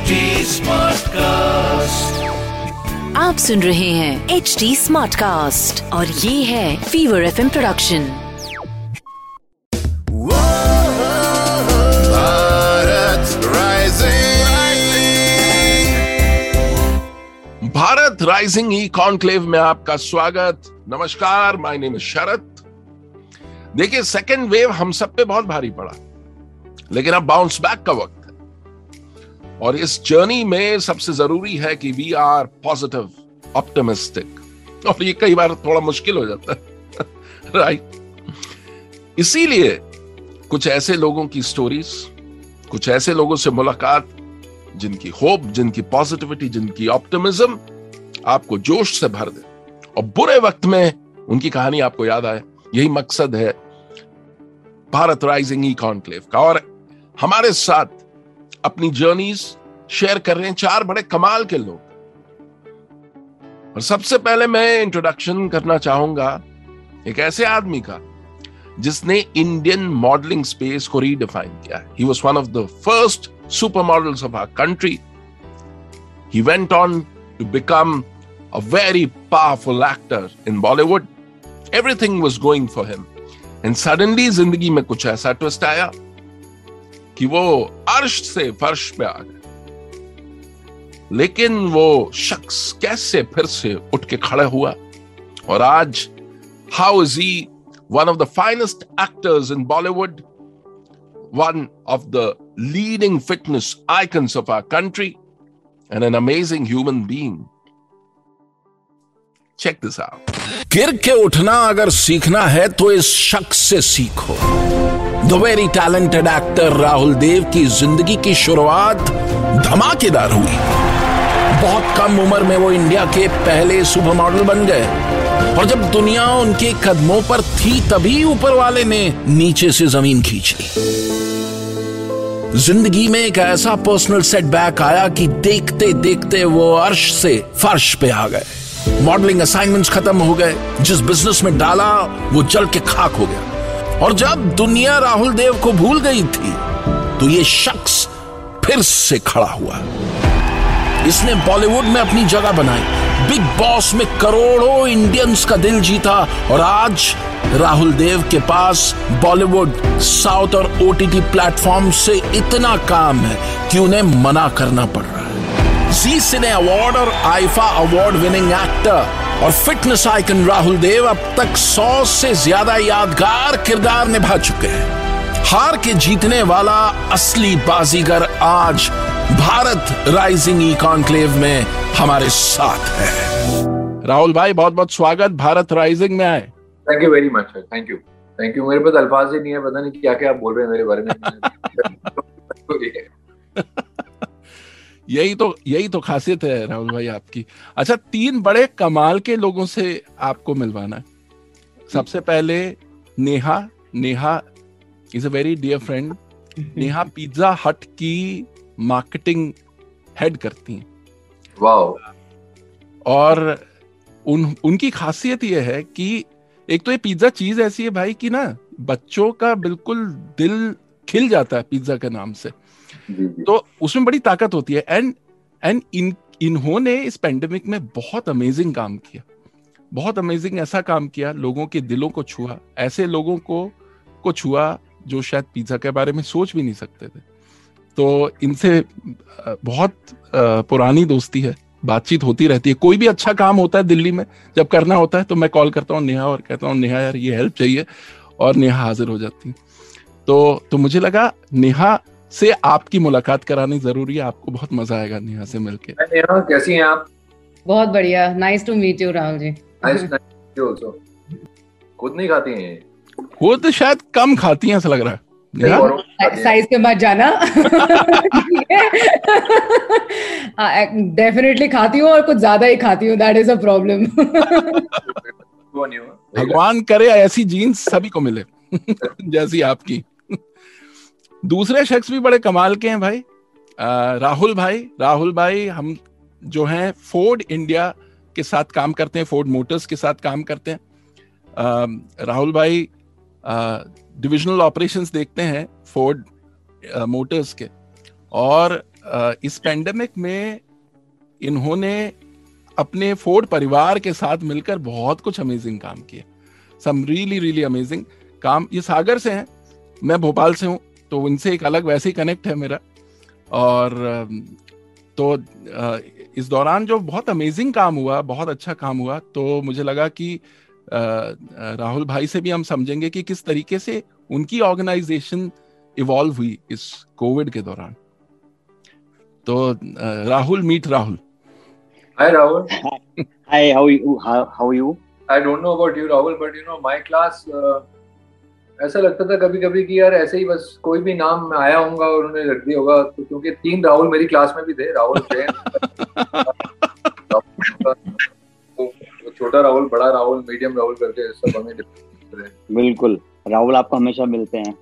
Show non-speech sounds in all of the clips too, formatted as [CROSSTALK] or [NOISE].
HD Smartcast. आप सुन रहे हैं एच डी स्मार्ट कास्ट और ये है Fever F production Bharat rising Bharat rising E conclave में आपका स्वागत। नमस्कार माय नेम इज़ शरद। देखिए सेकेंड वेव हम सब पे बहुत भारी पड़ा। लेकिन अब बाउंस बैक का वक्त। और इस जर्नी में सबसे ज़रूरी है कि वी आर पॉजिटिव ऑप्टिमिस्टिक और ये कई बार थोड़ा मुश्किल हो जाता है। [LAUGHS] राइट इसीलिए कुछ ऐसे लोगों की स्टोरीज कुछ ऐसे लोगों से मुलाकात, जिनकी होप जिनकी पॉजिटिविटी जिनकी ऑप्टिमिज्म आपको जोश से भर दे। और बुरे वक्त में उनकी कहानी आपको याद आए। यही मकसद है भारत राइजिंग ई कॉन्क्लेव का। और हमारे साथ अपनी जर्नीज शेयर कर रहे हैं, चार बड़े कमाल के लोग। और सबसे पहले मैं इंट्रोडक्शन करना चाहूँगा एक ऐसे आदमी का, जिसने इंडियन मॉडलिंग स्पेस को रीडिफाइन किया he. Was one of the first super models of our country he went on to become a very powerful actor in Bollywood everything was going for him and suddenly ज़िंदगी में कुछ ऐसा twist आया। कि वो अर्श से फर्श पे आ गए लेकिन वो शख्स कैसे फिर से उठ के खड़ा हुआ और आज how is he one of the finest actors in Bollywood one of the leading fitness icons of our country and an amazing human being. Check this out. गिर के उठना अगर सीखना है तो इस शख्स से सीखो the very talented actor Rahul Dev की ज़िंदगी की शुरुआत धमाकेदार हुई। बहुत कम उम्र में वो इंडिया के पहले सुपर मॉडल बन गए। और जब दुनिया उनके कदमों पर थी, तभी ऊपर वाले ने नीचे से ज़मीन खींच। ली ज़िंदगी में एक ऐसा पर्सनल सेटबैक आया कि देखते देखते वो अर्श से फर्श पे आ गए। मॉडलिंग असाइनमेंट्स खत्म हो गए। जिस बिज़नेस में डाला, वो जल के खाक हो गया। और जब दुनिया राहुल देव को भूल गई थी तो ये शख्स फिर से खड़ा हुआ। इसने बॉलीवुड में अपनी जगह बनाई। बिग बॉस में करोड़ों इंडियंस का दिल जीता और आज राहुल देव के पास बॉलीवुड, साउथ और ओटीटी प्लेटफॉर्म से इतना काम है कि उन्हें मना करना पड़ रहा है। जी सिने अवार्ड और आईफा अवार्ड विनिंग एक्टर और फिटनेस आइकन राहुल देव अब तक सौ से ज़्यादा यादगार किरदार निभा चुके हैं। हार के जीतने वाला असली बाजीगर आज भारत राइजिंग ई कॉन्क्लेव में हमारे साथ है। राहुल भाई बहुत बहुत स्वागत। भारत राइजिंग में आए। Thank you very much thank you thank you मेरे पास अल्फाज ही नहीं है पता नहीं क्या क्या आप बोल रहे हैं मेरे बारे में। [LAUGHS] [LAUGHS] यही तो यही तो खासियत है राहुल भाई आपकी। अच्छा तीन बड़े कमाल के लोगों से आपको मिलवाना है। सबसे पहले Neha Neha is a very dear friend Neha Pizza Hut की मार्केटिंग हेड करती हैं। वाओ और उन उनकी खासियत यह है कि एक तो ये पिज्जा चीज़ ऐसी है भाई कि ना बच्चों का बिल्कुल दिल खिल जाता है पिज्जा के नाम से। तो उसमें बड़ी ताकत होती है। एंड एंड इन, इन्होंने इस पेंडेमिक में बहुत अमेजिंग काम किया। बहुत अमेजिंग ऐसा काम किया, लोगों के दिलों को छुआ। ऐसे लोगों को को छुआ जो शायद पिज्जा के बारे में सोच भी नहीं सकते थे। तो इनसे बहुत पुरानी दोस्ती है। बातचीत होती रहती है। कोई भी अच्छा काम होता है दिल्ली में, जब करना होता है तो मैं कॉल करता हूँ, नेहा और कहता हूँ, नेहा यार, ये हेल्प चाहिए। और नेहा हाजिर हो जाती है। तो तो मुझे लगा, नेहा से आपकी मुलाकात करानी ज़रूरी है। आपको बहुत मज़ा आएगा नेहा से मिलके। नेहा कैसी हैं आप? बहुत बढ़िया। Nice to meet you Rahul ji. Nice nice you also खुद नहीं खाती हैं वो तो शायद कम खाती हैं ऐसा लग रहा है। को हैं। साइज़ पे मत जाना [LAUGHS] डेफिनेटली खाती हूँ और कुछ ज़्यादा ही खाती हूँ। That is a problem. भगवान करे ऐसी जीन्स सभी को मिले। [LAUGHS] जैसी आपकी। दूसरे शख्स भी बड़े कमाल के हैं भाई। अ, राहुल भाई राहुल भाई हम जो हैं फोर्ड इंडिया के साथ काम करते हैं फोर्ड मोटर्स के साथ काम करते हैं। अ, राहुल भाई डिविजनल ऑपरेशंस देखते हैं फोर्ड मोटर्स के। और अ, इस पेंडेमिक में इन्होंने अपने फोर्ड परिवार के साथ मिलकर बहुत कुछ अमेजिंग काम किया। सम रियली रियली अमेजिंग काम। ये सागर से हैं मैं भोपाल से हूँ। तो उनसे एक अलग वैसे ही कनेक्ट है मेरा और तो इस दौरान जो बहुत अमेजिंग काम हुआ बहुत अच्छा काम हुआ तो मुझे लगा कि राहुल भाई से भी हम समझेंगे कि किस तरीके से उनकी ऑर्गेनाइजेशन इवॉल्व हुई इस कोविड के दौरान तो Rahul meet Rahul Hi, Rahul. Hi, how are you? How, how are you? I don't know about you, Rahul, but ऐसा लगता था कभी कभी कि यार ऐसे ही बस कोई भी नाम आया होगा और उन्होंने रख दिया होगा तो क्योंकि तीन राहुल मेरी क्लास में भी थे राहुल जैन वो वो छोटा राहुल बड़ा राहुल मीडियम राहुल करके सब हमें बिल्कुल राहुल आपको हमेशा मिलते हैं।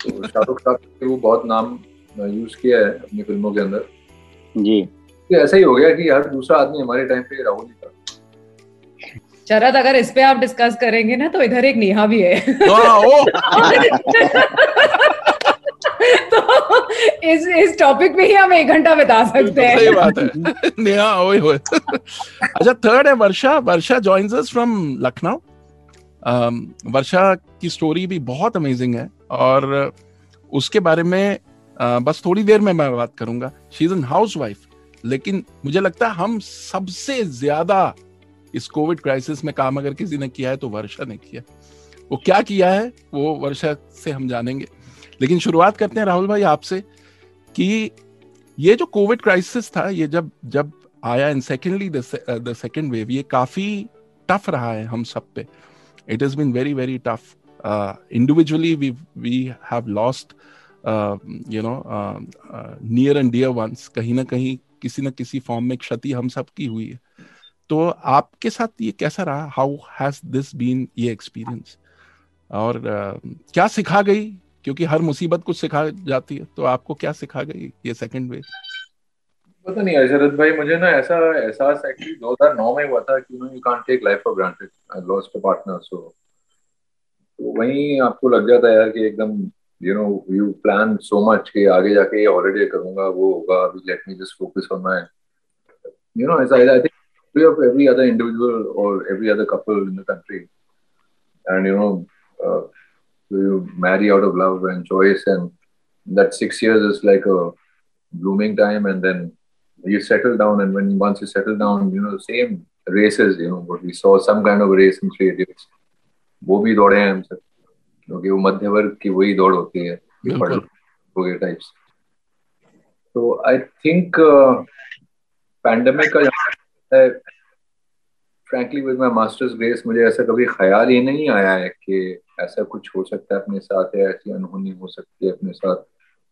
तो शाहरुख साहब ने वो बहुत नाम यूज़ किया है अपनी फ़िल्मों के अंदर। जी। तो ऐसा ही हो गया कि हर दूसरा आदमी हमारे टाइम पे राहुल ही था। शरद अगर इस पे आप डिस्कस करेंगे ना तो इधर एक नेहा भी है। हाँ, [LAUGHS] तो इस इस टॉपिक पे ही हम एक घंटा बिता सकते हैं। सही बात है। नेहा ओए होए। अच्छा थर्ड है Varsha. Varsha joins us from Lucknow. Varsha की स्टोरी भी बहुत अमेजिंग है। और उसके बारे में बस थोड़ी देर में मैं बात करूँगा। She is an housewife लेकिन मुझे लगता है हम सबसे ज़्यादा इस कोविड क्राइसिस में काम अगर किसी ने किया है तो वर्षा ने किया वो क्या किया है, वो वर्षा से हम जानेंगे। लेकिन शुरुआत करते हैं राहुल भाई आपसे कि ये जो कोविड क्राइसिस था, ये जब जब आया and secondly the second wave ये काफ़ी टफ रहा है हम सब पे। It has been very very tough individually we we have lost you know near and dear ones कहीं ना कहीं किसी न किसी फॉर्म में क्षति हम सब की हुई है। तो आपके साथ ये कैसा रहा? हाउ हैज़ दिस बीन ये एक्सपीरियंस और uh, क्या सिखा गई? क्योंकि हर मुसीबत कुछ सिखा जाती है तो आपको क्या सिखा गई ये सेकंड वेव पता नहीं शरद भाई मुझे ना ऐसा एहसास एक्चुअली 2009 में हुआ था कि you can't take life for granted I lost a partner so तो वहीं आपको लग जाता है यार कि एकदम you know you plan so much कि आगे जाके ये हॉलिडे करूँगा वो होगा अभी let me just focus on my you know I I think of every other individual or every other couple in the country and you know uh, you marry out of love and choice and that six years is like a blooming time and then you settle down and when once you settle down you know same races you know what we saw some kind of race in three idiots वो भी दौड़े हैं हम सब क्योंकि वो मध्य वर्ग की वही दौड़ होती है टाइप्स तो आई थिंक पैंडेमिक का है frankly with my master's grace मुझे ऐसा कभी ख्याल ही नहीं आया है कि ऐसा कुछ हो सकता है अपने साथ या ऐसी अनहोनी हो सकती है अपने साथ।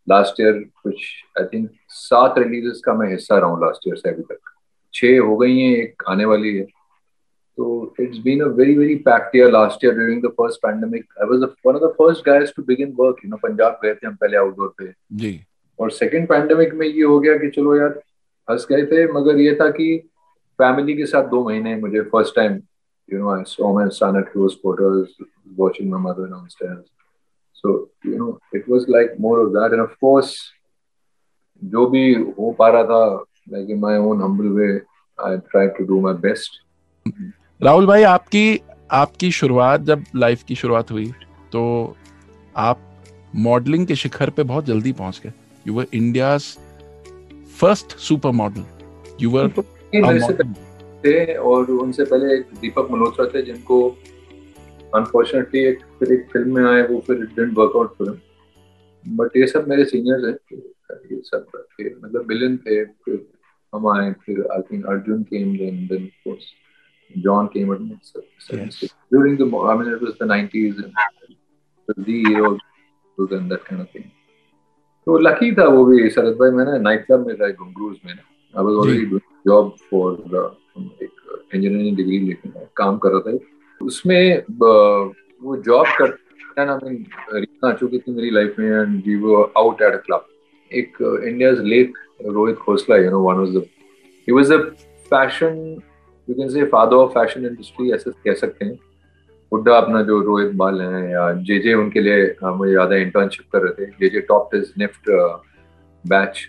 लास्ट ईयर कुछ आई थिंक सात रिलीजेस का मैं हिस्सा रहा हूँ लास्ट ईयर से अभी तक। छः हो गई हैं एक आने वाली है। तो it's been a very very packed year last year during the first pandemic I was one of the first guys to begin work you know Punjab गए थे हम पहले आउटडोर पे। जी। और सेकंड पैंडेमिक में ये हो गया कि चलो यार हंस गए थे मगर ये था कि फैमिली के साथ दो महीने मुझे first time you know I saw my son at close quarters watching my mother downstairs so you know it was like more of that and of course जो भी हो पा रहा था like in my own humble way I try to do my best Rahul भाई आपकी आपकी शुरुआत जब लाइफ की शुरुआत हुई तो आप मॉडलिंग के शिखर पे बहुत जल्दी पहुँच गए। You were India's first super model you were थे और उनसे पहले एक दीपक मल्होत्रा थे जिनको अनफॉर्चुनेटली एक फिर एक फ़िल्म में आए वो फिर didn't work out for but ये सब मेरे सीनियर्स हैं ये सब थे मतलब बिलन थे फिर हम आए फिर I think Arjun came then then of course John came at Yes. during the I mean it was the 90s and the year and that kind of thing. तो लकी था वो भी शरद भाई मैंने नाइट क्लब में रहा घुंगरूज में। I was already doing job for एक इंजीनियरिंग डिग्री लेके मैं काम कर रहा था। उसमें uh, वो जॉब कर एंड आई मीन आ चुकी थी मेरी लाइफ में and we were out at a club एक India's lake Rohit Khosla you know one was the he was a fashion you can say father of fashion industry ऐसे कह सकते हैं। हुड्डा अपना जो रोहित बाल हैं या जे जे उनके लिए uh, मुझे याद है इंटर्नशिप कर रहे थे। J J top is NIFT batch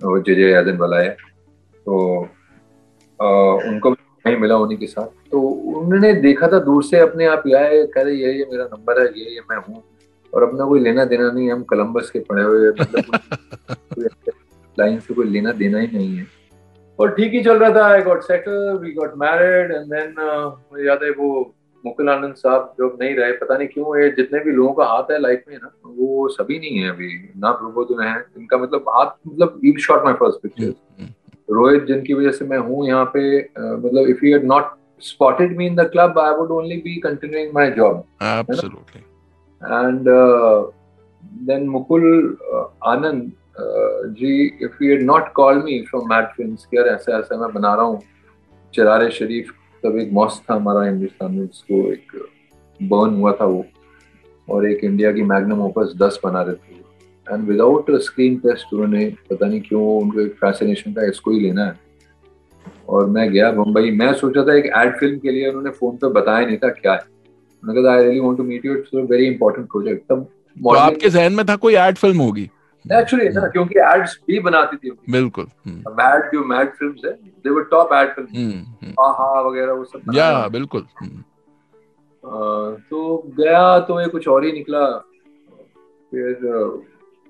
वो जे जे यादन वाला है तो आ, उनको नहीं मिला उन्हीं के साथ। तो उन्होंने देखा था दूर से अपने आप आए कह रहे ये ये मेरा नंबर है ये ये मैं हूँ। और अपना कोई लेना देना नहीं हम कोलंबस के पड़े हुए मतलब [LAUGHS] लाइन से कोई लेना देना ही नहीं है। और ठीक ही चल रहा था I got settle we got married and then मुझे याद है वो मुकुल आनंद साहब जब नहीं रहे पता नहीं क्यों ये जितने भी लोगों का हाथ है लाइफ में ना वो सभी नहीं है अभी ना तो है। इनका मतलब हाथ मतलब ewe shot my first picture Rohit जिनकी वजह से मैं हूँ यहाँ पे मतलब if you had not spotted me in the club i would only be continuing my job. absolutely. And uh, then mukul uh, anand ji if you had not called me from mat films कि यार ऐसा ऐसा मैं बना रहा हूँ। चरारे शरीफ तब एक मौत था हमारा हिंदुस्तान में उसको एक बर्न हुआ था वो। और एक इंडिया की मैग्नम ओपस दस बना रहे थे एंड विदाउट स्क्रीन टेस्ट उन्होंने पता नहीं क्यों उनको एक फैसिनेशन था इसको ही लेना है। और मैं गया मुंबई। मैं सोचा था एक एड फ़िल्म के लिए उन्होंने फ़ोन पे बताया नहीं था क्या है। उन्होंने कहा I really want to meet you it's very important project तब तो आपके जहन में था कोई एड फ़िल्म होगी? एक्चुअली ना क्योंकि एड्स भी बनाती थी बिल्कुल। मैड जो मैड फिल्म्स है they were top ad film आहा वगैरह वो सब या बिल्कुल। हम्म। तो गया तो ये कुछ और ही निकला। फिर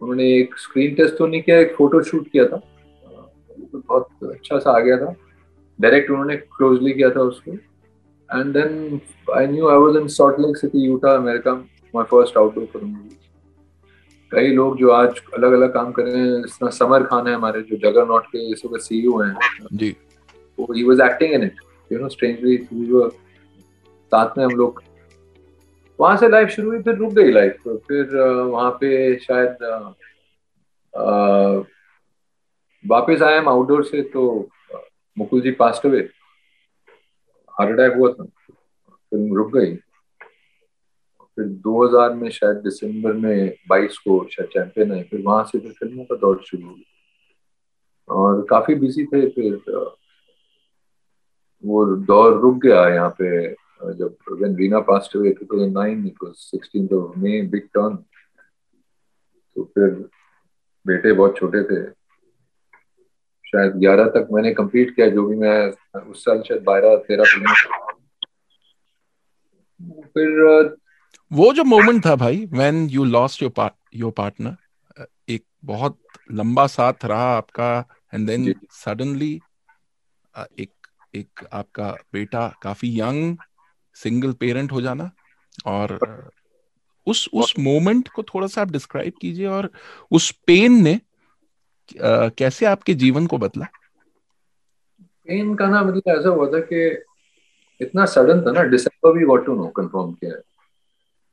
उन्होंने एक स्क्रीन टेस्ट तो नहीं किया एक फ़ोटो शूट किया था। तो बहुत अच्छा सा आ गया था। डायरेक्ट उन्होंने क्लोजली किया था उसको। And then I knew I was in Salt Lake City Utah America my first outdoor film movie कई लोग जो आज अलग अलग काम कर रहे हैं तरह समर खान है हमारे जो जगह नॉट के इस वक्त सीईओ हैं। जी। वो he was acting in it you know strangely साथ में हम लोग वहाँ से लाइफ शुरू हुई, फिर रुक गई लाइफ तो फिर वहाँ पे शायद वापस आए हम आउटडोर से तो मुकुल जी पास्ट हुए हार्ट अटैक हुआ था फ़िल्म रुक गई. फिर 2000 में शायद दिसंबर में 22 को शायद चैंपियन है फिर वहाँ से फिर फ़िल्मों का दौर शुरू हुआ. और काफ़ी बिज़ी थे, फिर वो दौर रुक गया यहाँ पे जब when रीना पास्ट हुए 2009 it was 16th of May big turn. तो फिर बेटे बहुत छोटे थे। शायद 11 तक मैंने कंप्लीट किया जो भी मैं उस साल शायद बारह तेरह फ़िल्म फिर वो जो मोमेंट था भाई when you lost your part your partner एक बहुत लंबा साथ रहा आपका एंड देन सडनली एक एक आपका बेटा काफ़ी यंग सिंगल पेरेंट हो जाना और उस उस मोमेंट को थोड़ा सा आप डिस्क्राइब कीजिए और उस पेन ने आ, कैसे आपके जीवन को बदला? पेन का ना मतलब ऐसा हुआ था कि इतना सडन था ना डिसम्बर भी गॉट टू नो कंफर्म किया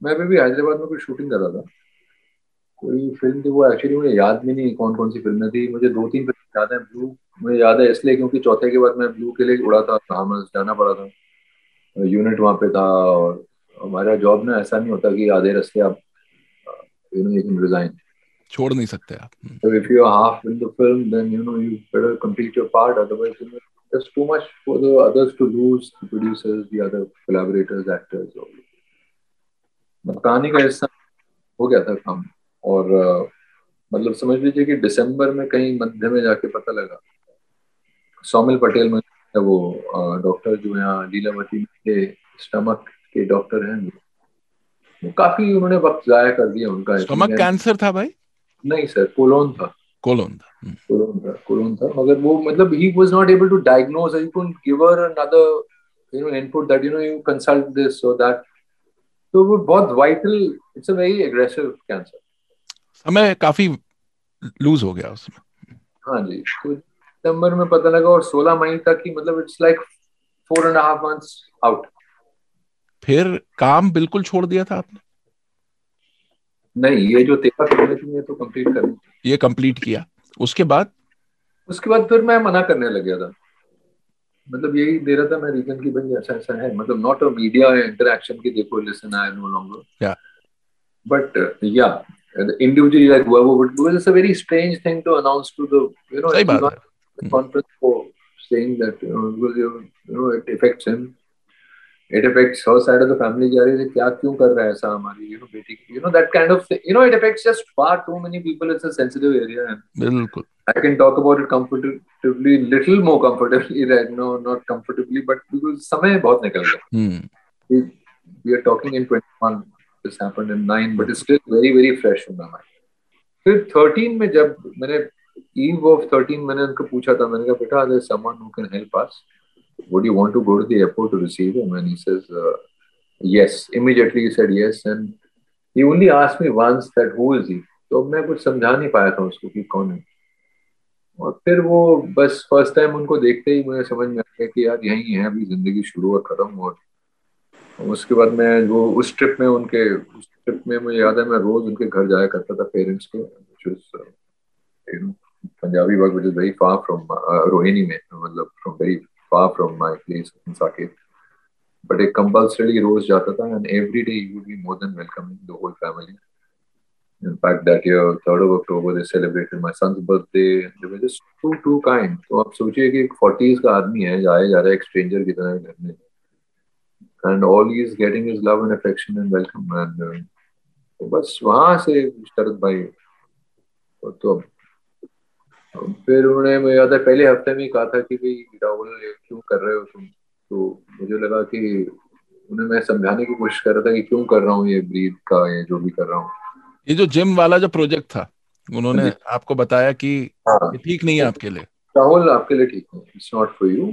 मैं अभी भी हैदराबाद में कोई शूटिंग कर रहा था। कोई फ़िल्म थी वो एक्चुअली मुझे याद भी नहीं कौन कौन सी फ़िल्में थी। मुझे दो तीन फ़िल्म याद है ब्लू मुझे याद है इसलिए क्योंकि चौथे के बाद मैं ब्लू के लिए उड़ा था जाना पड़ा था। यूनिट वहाँ पे था और हमारा जॉब ना ऐसा नहीं होता कि आधे रस्ते आप you know you can resign छोड़ नहीं सकते आप। If you are half in the film then you know you better complete your part otherwise you know that's too much for the others to lose the producers the other collaborators actors और मकानी का ऐसा हो गया था काम और मतलब समझ लीजिए कि दिसंबर में कहीं मध्य में जाके पता लगा। सौमिल पटेल में वो डॉक्टर जो यहाँ लीलावती के स्टमक के डॉक्टर हैं। वो काफ़ी उन्होंने वक्त जाया कर दिया उनका। स्टमक कैंसर था भाई? नहीं सर कोलोन था। कोलोन था कोलोन था कोलोन था। मगर वो मतलब he was not able to diagnose he couldn't give her another you know input that you know you consult this so that तो वो बहुत vital it's a very aggressive cancer समय काफ़ी लूज हो गया उसमें। हाँ जी तो सितंबर में पता लगा और 16 मई तक ही मतलब it's like four and half months out फिर काम बिल्कुल छोड़ दिया था आपने? नहीं ये जो तेरह फ़िल्में थी ये तो कंप्लीट करनी ये कंप्लीट किया। उसके बाद? उसके बाद फिर मैं मना करने लग गया था। मतलब यही दे रहा था मैं रीजन की भाई ऐसा ऐसा है। मतलब नॉट अ मीडिया इंटरेक्शन की देखो listen I no longer yeah but yeah individually like whoever would because it's a very strange thing to announce to the you know सही बात है। Conference for saying that you know because you, you know it affects him it affects her side of the family है क्या क्यों कर रहा है ऐसा हमारी you know बेटी you know that kind of thing you know it affects just far too many people it's a sensitive area and बिल्कुल I can talk about it comfortably, little more comfortably right now, not comfortably, but because समय बहुत निकल गया. हम्म We, we are talking in 21. This happened in 9, but it's still very, very fresh in my mind. फिर 13 में जब मैंने ewe of thirteen मैंने उनको पूछा था, मैंने कहा, बेटा अरे someone who can help us would you want to go to the airport to receive him and says yes immediately said yes and he only ask me once that who is he तो मैं कुछ समझा नहीं पाया था उसको कि कौन है। और फिर वो बस फ़र्स्ट टाइम उनको देखते ही मुझे समझ में आ गया कि यार, यही है, अभी ज़िंदगी शुरू और खत्म और उसके बाद मैं वो, उस ट्रिप में उनके, उस ट्रिप में मुझे याद है, मैं रोज उनके घर जाया करता था पेरेंट्स के uh, Punjabi work which is very far from uh, मतलब from very far from my place in Saket but एक compulsorily रोज जाता था and every day you would be more than welcoming the whole family In fact, that year, 3rd of October, they celebrated my son's birthday. They were just too, too kind. तो आप सोचिए कि एक 40s का आदमी है जाए जा रहा है एक स्ट्रेंजर की तरह घर में and all he is getting is love and affection and welcome and uh, तो बस वहाँ से शरद भाई तो अब फिर उन्होंने मुझे याद है पहले हफ़्ते में ही कहा था कि भाई राहुल क्यों कर रहे हो तुम? तो मुझे लगा कि उन्हें मैं समझाने की कोशिश कर रहा था कि क्यों कर रहा हूँ ये ब्रीथ का ये जो भी कर रहा हूँ। ये जो जिम वाला जो प्रोजेक्ट था उन्होंने आपको बताया कि हाँ। ठीक नहीं है आपके लिए? राहुल आपके लिए ठीक है इट्स नॉट फॉर यू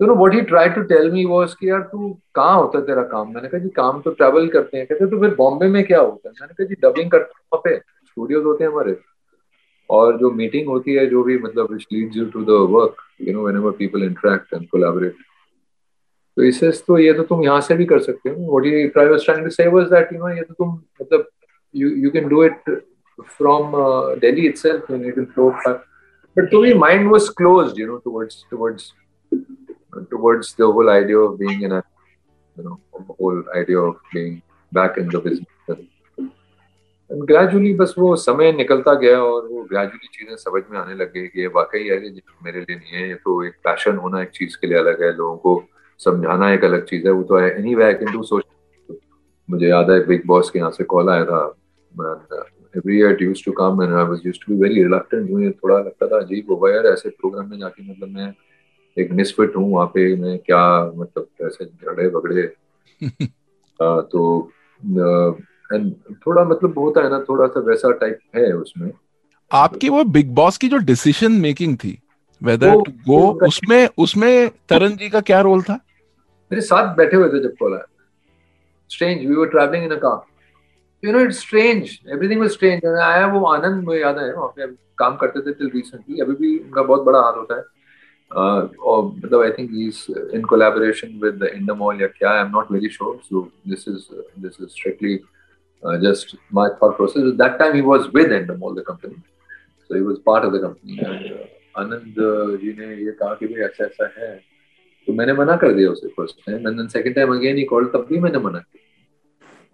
तो know what he try to tell me was कि यार तू कहाँ होता है तेरा काम? मैंने कहा जी काम तो ट्रैवल करते हैं। कहते तो फिर बॉम्बे में क्या होता है? मैंने कहा जी डबिंग करते हैं वहाँ पे। स्टूडियोज होते हैं हमारे। और जो मीटिंग होती है, जो भी मतलब which leads you to the work you know whenever people interact and collaborate तो इससे तो ये तो तुम यहाँ से भी कर सकते हो। What you try was trying to say was that you know ये तो तुम मतलब you you can do it from Delhi itself you need to float but to me mind was closed you know towards towards towards the whole idea of being in a you know whole idea of being back in the business gradually बस वो समय निकलता गया और वो gradually चीज़ें समझ में आने लग गई कि ये वाकई है कि मेरे लिए नहीं है ये तो एक पैशन होना एक चीज़ के लिए अलग है लोगों को समझाना एक अलग चीज़ है वो तो है anyway I can do सोच मुझे याद है बिग बॉस के यहाँ से कॉल आया था every year use to come and I was used to be very reluctant मुझे थोड़ा लगता था अजीब होगा यार ऐसे प्रोग्राम में जाके मतलब मैं एक मिसफिट हूँ वहाँ पे मैं क्या मतलब ऐसे झगड़े बगड़े आ, [LAUGHS] तो एंड थोड़ा मतलब होता है ना थोड़ा सा वैसा टाइप है उसमें। आपकी वो बिग बॉस की जो डिसीज़न मेकिंग थी वेदर टू गो उसमें उसमें तरन जी का क्या रोल था? मेरे साथ बैठे हुए थे जब कॉल आया। Strange we were travelling in a car you know it's strange everything was strange आया वो आनंद मुझे याद है वहाँ पे काम करते थे टिल रिसेंटली अभी भी उनका बहुत बड़ा हाथ होता है। और मतलब I think he is in collaboration with the Endemol या क्या I am not very sure so this is this is strictly just my thought process at that time he was with Endemol the company. So he was part of the company. And uh, Anand ji ने ये कहा कि भाई ऐसा ऐसा है तो मैंने मना कर दिया उसे first time and then second time again he call तब भी मैंने मना किया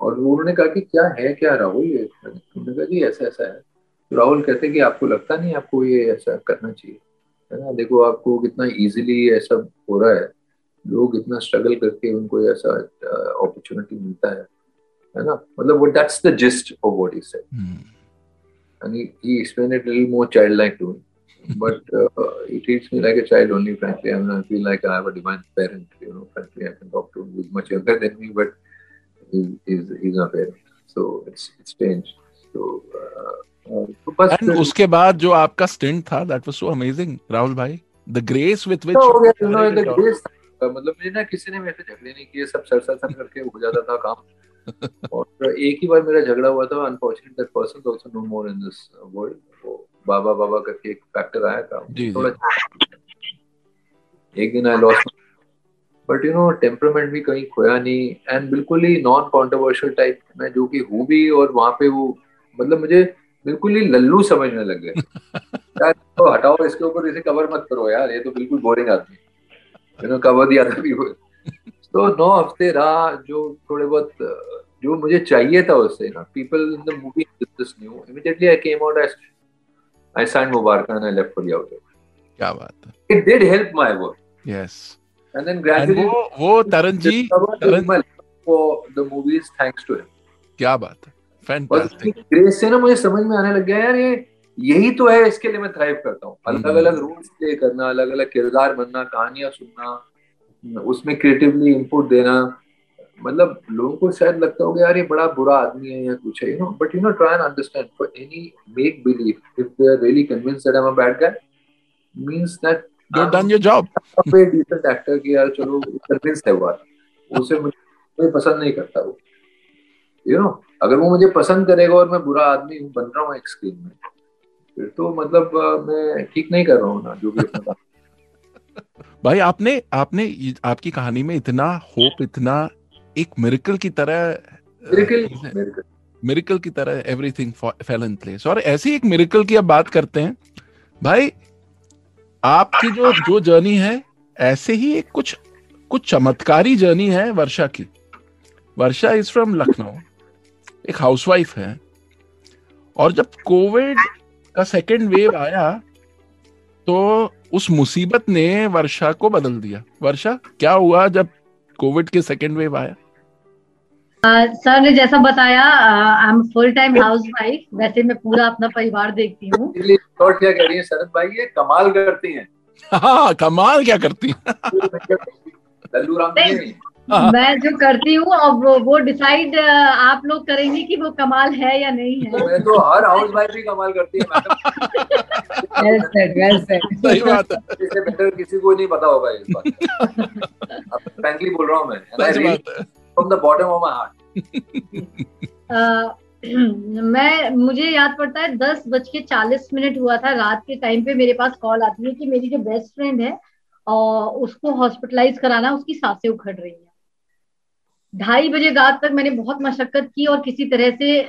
और उन्होंने कहा कि क्या है क्या राहुल ये? उन्होंने कहा जी ऐसा ऐसा है। तो राहुल कहते कि आपको लगता नहीं आपको ये ऐसा करना चाहिए? है ना? देखो आपको कितना इजीली ऐसा हो रहा है। लोग इतना स्ट्रगल करके उनको ऐसा अपॉर्चुनिटी मिलता है। है ना मतलब वो that's the gist of what he said and he, he explained it a little more childlike to me. But uh, he treats me like a child only, frankly. I, mean, I feel like I have a divine parent, you know, frankly. I can talk to him. He's much younger than me, but he's, he's, he's my parent. So it's it's changed. So, uh, uh, तो बस and फिर- उसके बाद जो आपका stint था that was so amazing Rahul भाई the grace with तो हो गया, you know, the which grace था। मतलब मुझे ना किसी ने मेरे से झगड़े नहीं किए सब सर सर सर करके हो जाता था काम और एक ही बार मेरा झगड़ा हुआ था unfortunate that person also no more in this world वो बाबा बाबा करके एक फैक्टर आया था। थोड़ा एक दिन I lost but you know temperament भी कहीं खोया नहीं। एंड बिल्कुल ही नॉन कॉन्ट्रोवर्शियल टाइप मैं जो कि हूँ भी और वहाँ पे वो मतलब मुझे बिल्कुल ही लल्लू समझने लग गए। [LAUGHS] यार तो हटाओ इसके ऊपर इसे कवर मत करो। यार ये तो बिल्कुल बोरिंग आदमी। यू नो कवर दिया था भी तो नौ हफ़्ते रहा जो थोड़े बहुत जो मुझे चाहिए था उससे ना। People in the movie this new immediately I came out I I sign Mubarak and I left for out क्या बात है। It did help my work yes and then gradually वो वो Taran ji Taran- for the movies thanks to him क्या बात है। Fantastic grace से ना मुझे समझ में आने लग गया यार ये यही तो है इसके लिए मैं थ्राइव करता हूँ। अलग अलग रोल्स प्ले करना अलग अलग किरदार बनना कहानियाँ सुनना उसमें क्रिएटिवली इनपुट देना मतलब लोगों को शायद लगता होगा यार ये बड़ा बुरा आदमी है या कुछ है you know but you know try and understand for any make believe if they are really convinced that I am a bad guy means that you have done your job पे डिसेंट एक्टर की यार चलो convinced है वो उसे मुझे पसंद नहीं करता वो। यू नो अगर वो मुझे पसंद करेगा और मैं बुरा आदमी हूँ बन रहा हूँ एक स्क्रीन में फिर तो मतलब मैं ठीक नहीं कर रहा हूँ ना जो भी भाई आपने आपने आपकी कहानी में इतना होप इतना एक मिरेकल की तरह मिरेकल की तरह एवरीथिंग फेल इन प्लेस और ऐसी एक मिरेकल की अब बात करते हैं भाई आपकी जो जो जर्नी है ऐसे ही एक कुछ कुछ चमत्कारी जर्नी है वर्षा की। वर्षा इज़ फ्रॉम लखनऊ एक हाउसवाइफ है। और जब कोविड का सेकेंड वेव आया तो उस मुसीबत ने वर्षा को बदल दिया। वर्षा क्या हुआ जब कोविड के सेकेंड वेव आया? सर ने जैसा बताया I am full time housewife वैसे मैं पूरा अपना परिवार देखती हूँ। क्या कह रही है शरद भाई ये कमाल करती हैं। हाँ कमाल क्या करती है? [LAUGHS] लल्लू राम हाँ। मैं जो करती हूँ अब वो वो डिसाइड आप लोग करेंगे कि वो कमाल है या नहीं है। मैं तो हर हाउस वाइफ भी कमाल करती है well said, well said. सही बात है। इससे बेटर किसी को नहीं पता होगा इस बात अब फ्रैंकली बोल रहा हूँ मैं सही बात है। From the bottom of my heart मैं मुझे याद पड़ता है दस बज के चालीस मिनट हुआ था रात के टाइम पे मेरे पास कॉल आती है कि मेरी जो बेस्ट फ्रेंड है और उसको हॉस्पिटलाइज कराना उसकी साँसें उखड़ रही हैं। ढाई बजे रात तक मैंने बहुत मशक्कत की और किसी तरह से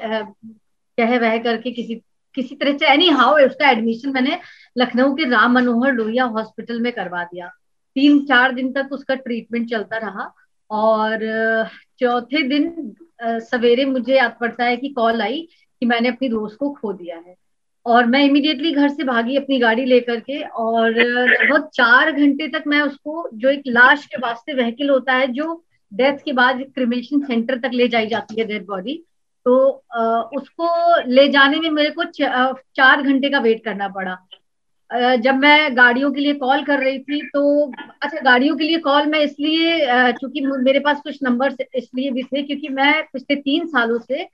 कह वह करके किसी किसी तरह से एनी हाउ उसका एडमिशन मैंने लखनऊ के राम मनोहर लोहिया हॉस्पिटल में करवा दिया। तीन, चार दिन तक उसका ट्रीटमेंट चलता रहा और चौथे दिन सवेरे मुझे याद पड़ता है कि कॉल आई कि मैंने अपनी दोस्त को खो दिया है। और मैं इमीडिएटली घर से भागी अपनी गाड़ी लेकर के और लगभग चार घंटे तक मैं उसको, जो एक लाश के वास्ते व्हीकल होता है, जो डेथ के बाद क्रिमेशन सेंटर तक ले जाई जाती है डेड बॉडी तो आ, उसको ले जाने में मेरे को चार घंटे का वेट करना पड़ा। जब मैं गाड़ियों के लिए कॉल कर रही थी तो अच्छा गाड़ियों के लिए कॉल मैं इसलिए क्योंकि मेरे पास कुछ नंबर इसलिए भी थे क्योंकि मैं पिछले तीन सालों से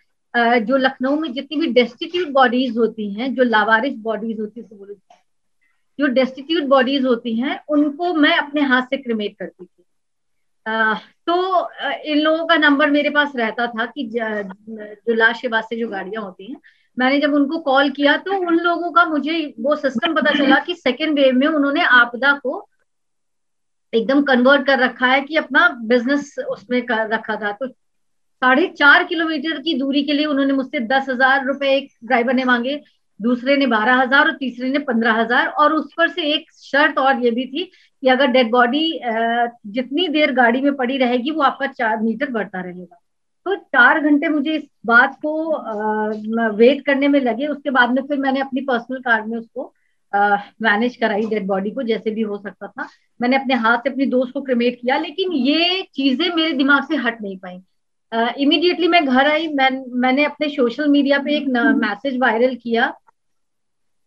जो लखनऊ में जितनी भी डेस्टिट्यूट बॉडीज होती हैं जो लावारिस बॉडीज होती है जो डेस्टिट्यूट बॉडीज होती हैं उनको मैं अपने हाथ से क्रिमेट करती थी। तो इन लोगों का नंबर मेरे पास रहता था कि जो लाश के बाद से जो गाड़ियाँ होती हैं, मैंने जब उनको कॉल किया तो उन लोगों का मुझे वो सिस्टम पता चला कि सेकेंड वेव में उन्होंने आपदा को एकदम कन्वर्ट कर रखा है कि अपना बिज़नेस उसमें कर रखा था। तो साढ़े चार किलोमीटर की दूरी के लिए उन्होंने मुझसे दस हज़ार रुपए एक ड्राइवर ने मांगे। दूसरे ने बारह हज़ार और तीसरे ने पंद्रह हज़ार और उस पर से एक शर्त और ये भी थी कि अगर डेड बॉडी जितनी देर गाड़ी में पड़ी रहेगी वो आपका चार मीटर बढ़ता रहेगा। तो चार घंटे मुझे इस बात को वेट करने में लगे। उसके बाद में फिर मैंने अपनी पर्सनल कार में उसको मैनेज कराई डेड बॉडी को जैसे भी हो सकता था। मैंने अपने हाथ से अपनी दोस्त को क्रिमेट किया लेकिन ये चीज़ें मेरे दिमाग से हट नहीं पाई। इमीडिएटली uh, मैं घर आई मैं मैंने अपने सोशल मीडिया पे एक मैसेज वायरल किया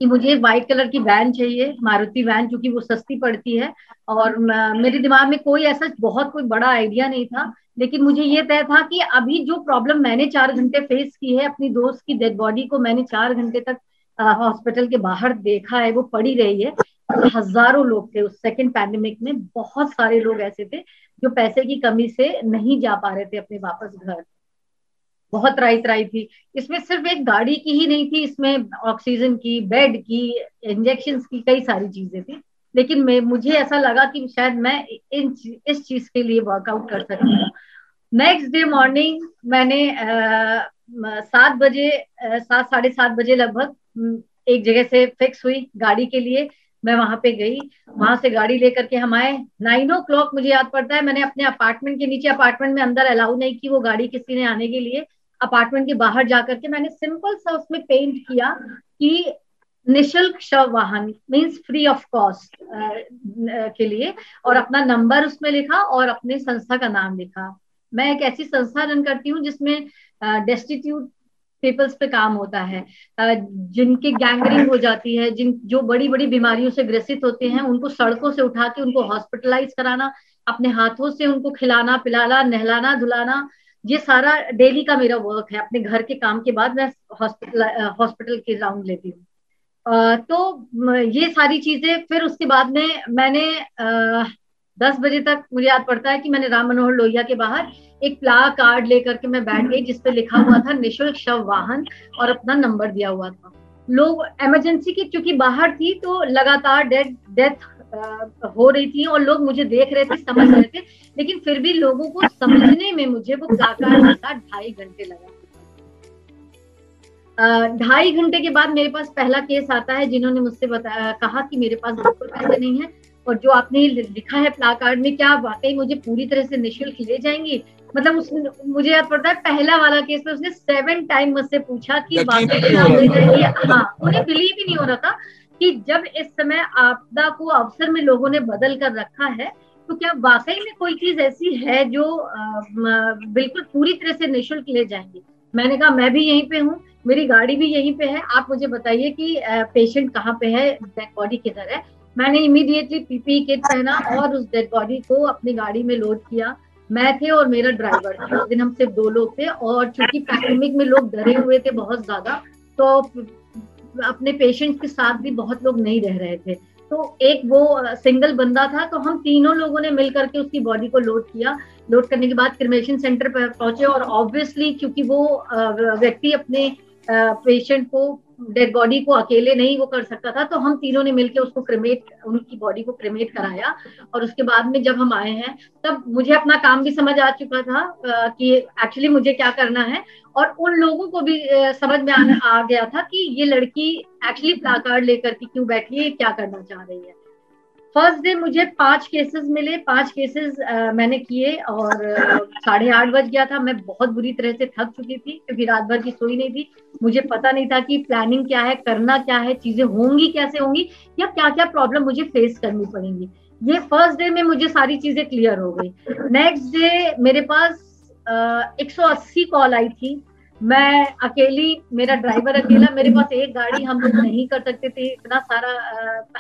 कि मुझे व्हाइट कलर की वैन चाहिए, मारुति वैन क्योंकि वो सस्ती पड़ती है। और मेरे दिमाग में कोई ऐसा बहुत कोई बड़ा आइडिया नहीं था, लेकिन मुझे ये तय था कि अभी जो प्रॉब्लम मैंने चार घंटे फेस की है, अपनी दोस्त की डेड बॉडी को मैंने चार घंटे तक हॉस्पिटल के बाहर देखा है, वो पड़ी रही है। हज़ारों लोग थे उस सेकेंड पैंडेमिक में, बहुत सारे लोग ऐसे थे, जो पैसे की कमी से नहीं जा पा रहे थे अपने वापस घर। बहुत राई त्राई थी। इसमें सिर्फ़ एक गाड़ी की ही नहीं थी, इसमें ऑक्सीजन की, बेड की इंजेक्शन की कई सारी चीज़ें थी। लेकिन मैं, मुझे ऐसा लगा कि शायद मैं इन इस चीज़ के लिए वर्कआउट कर सकती हूँ। नेक्स्ट डे मॉर्निंग मैंने सात बजे सात, साढ़े सात बजे लगभग एक जगह से फिक्स हुई गाड़ी के लिए। मैं वहाँ पे गई। वहाँ से गाड़ी लेकर के हम आए। नाइन ओ क्लॉक मुझे याद पड़ता है, मैंने अपने अपार्टमेंट के नीचे अपार्टमेंट में अंदर अलाउ नहीं की वो गाड़ी किसी ने आने के लिए। अपार्टमेंट के बाहर जाकर के मैंने सिंपल सा उसमें पेंट किया कि निशुल्क शव वाहन मीन्स फ्री ऑफ़ कॉस्ट के लिए, और अपना नंबर उसमें लिखा और अपने संस्था का नाम लिखा। मैं एक ऐसी संस्था रन करती हूँ जिसमें डेस्टिट्यूट पीपल्स पे काम होता है। जिनकी गैंग्रीन हो जाती है, जिन, जो बड़ी बड़ी बीमारियों से ग्रसित होते हैं, उनको सड़कों से उठा के उनको हॉस्पिटलाइज कराना, अपने हाथों से उनको खिलाना, पिलाना, नहलाना, धुलाना ये सारा डेली का मेरा वर्क है। अपने घर के काम के बाद मैं हॉस्पिटल हॉस्पिटल के राउंड लेती हूँ। तो ये सारी चीज़ें, फिर उसके बाद में मैंने दस बजे तक मुझे याद पड़ता है कि मैंने राम मनोहर लोहिया के बाहर एक प्ला कार्ड लेकर के मैं बैठ गई जिसपे लिखा हुआ था, निशुल्क शव वाहन और अपना नंबर दिया हुआ था। लोग इमरजेंसी की चूँकि बाहर थी तो लगातार डेथ डेथ हो रही थी और लोग मुझे देख रहे थे समझ रहे थे लेकिन फिर भी लोगों को समझने में मुझे वो लगा ढाई घंटे लगा। ढाई घंटे के बाद मेरे पास पहला केस आता है जिन्होंने मुझसे कहा कि मेरे पास बिल्कुल पैसे नहीं है और जो आपने लिखा है प्ला कार्ड में क्या वाकई मुझे पूरी तरह से निशुल्क ले जाएँगी? मतलब उस मुझे याद पड़ता है पहला वाला केस में उसने सेवन टाइम मुझसे पूछा कि वाकई हो हाँ उन्हें बिलीव ही नहीं हो रहा था। कि जब इस समय आपदा को अवसर में लोगों ने बदल कर रखा है तो क्या वाकई में कोई चीज़ ऐसी है जो बिल्कुल पूरी तरह से निशुल्क ले जाएँगी? मैंने कहा, मैं भी यहीं पे हूँ, मेरी गाड़ी भी यहीं पे है, आप मुझे बताइए कि पेशेंट कहाँ पे है डेड बॉडी किधर है? मैंने इमीडिएटली पीपी किट पहना और उस डेड बॉडी को अपनी गाड़ी में लोड किया। मैं थे और मेरा ड्राइवर था। दिन हम सिर्फ़ दो लोग थे और चूँकि पैंडेमिक में लोग डरे हुए थे बहुत ज़्यादा तो अपने पेशेंट के साथ भी बहुत लोग नहीं रह रहे थे। तो एक वो सिंगल बंदा था तो हम तीनों लोगों ने मिल करके उसकी बॉडी को लोड किया। लोड करने के बाद क्रिमेशन सेंटर पर पहुँचे और ऑब्वियसली क्योंकि वो व्यक्ति अपने पेशेंट को डेड बॉडी को अकेले नहीं वो कर सकता था तो हम तीनों ने मिलकर उसको क्रिमेट उनकी बॉडी को क्रिमेट कराया। और उसके बाद में जब हम आए हैं, तब मुझे अपना काम भी समझ आ चुका था कि एक्चुअली मुझे क्या करना है। और उन लोगों को भी समझ में आ गया था कि ये लड़की एक्चुअली प्लाकार्ड लेकर के क्यों बैठी है, क्या करना चाह रही है। फ़र्स्ट डे मुझे पाँच केसेस मिले, पाँच केसेस मैंने किए और साढ़े आठ बज गया था। मैं बहुत बुरी तरह से थक चुकी थी क्योंकि रात भर की सोई नहीं थी। मुझे पता नहीं था कि प्लानिंग क्या है, करना क्या है, चीज़ें होंगी, कैसे होंगी, या क्या क्या प्रॉब्लम मुझे फेस करनी पड़ेंगी। ये फ़र्स्ट डे में मुझे सारी चीज़ें क्लियर हो गई। नेक्स्ट डे मेरे पास एक सौ अस्सी कॉल आई थी। मैं अकेली, मेरा ड्राइवर अकेला, मेरे पास एक गाड़ी हम लोग नहीं कर सकते थे। इतना सारा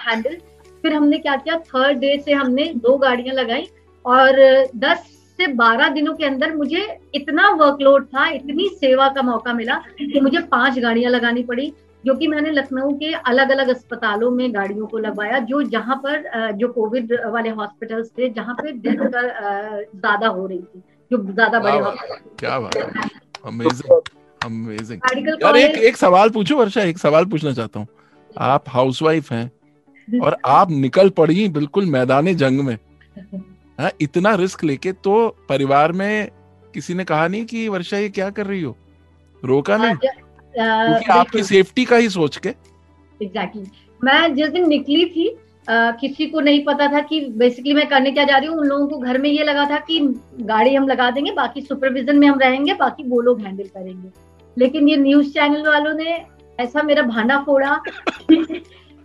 हैंडल फिर हमने क्या किया? थर्ड डे से हमने दो गाड़ियाँ लगाई और दस से बारह दिनों के अंदर मुझे इतना वर्कलोड था इतनी सेवा का मौका मिला कि मुझे पाँच गाड़ियाँ लगानी पड़ी जो कि मैंने लखनऊ के अलग अलग अस्पतालों में गाड़ियों को लगवाया जो जहाँ पर जो कोविड वाले हॉस्पिटल्स थे जहाँ पे डेथ का ज़्यादा हो रही थी जो ज़्यादा बड़े क्या बात क्या बात है। अमेजिंग अमेजिंग यार एक एक सवाल पूछो वर्षा? एक सवाल पूछना चाहता हूँ। आप हाउसवाइफ हैं और आप निकल पड़ी बिल्कुल मैदान जंग में। हाँ, इतना रिस्क लेके तो परिवार में किसी ने कहा नहीं कि वर्षा ये क्या कर रही हो? रोका नहीं? क्योंकि आपकी सेफ्टी का ही सोच के। Exactly exactly. मैं जिस दिन निकली थी अ, किसी को नहीं पता था कि बेसिकली मैं करने क्या जा रही हूँ। उन लोगों को घर में ये लगा था कि गाड़ी हम लगा देंगे बाकी सुपरविजन में हम रहेंगे बाकी वो लोग हैंडल करेंगे। लेकिन ये न्यूज़ चैनल वालों ने ऐसा मेरा भांडा फोड़ा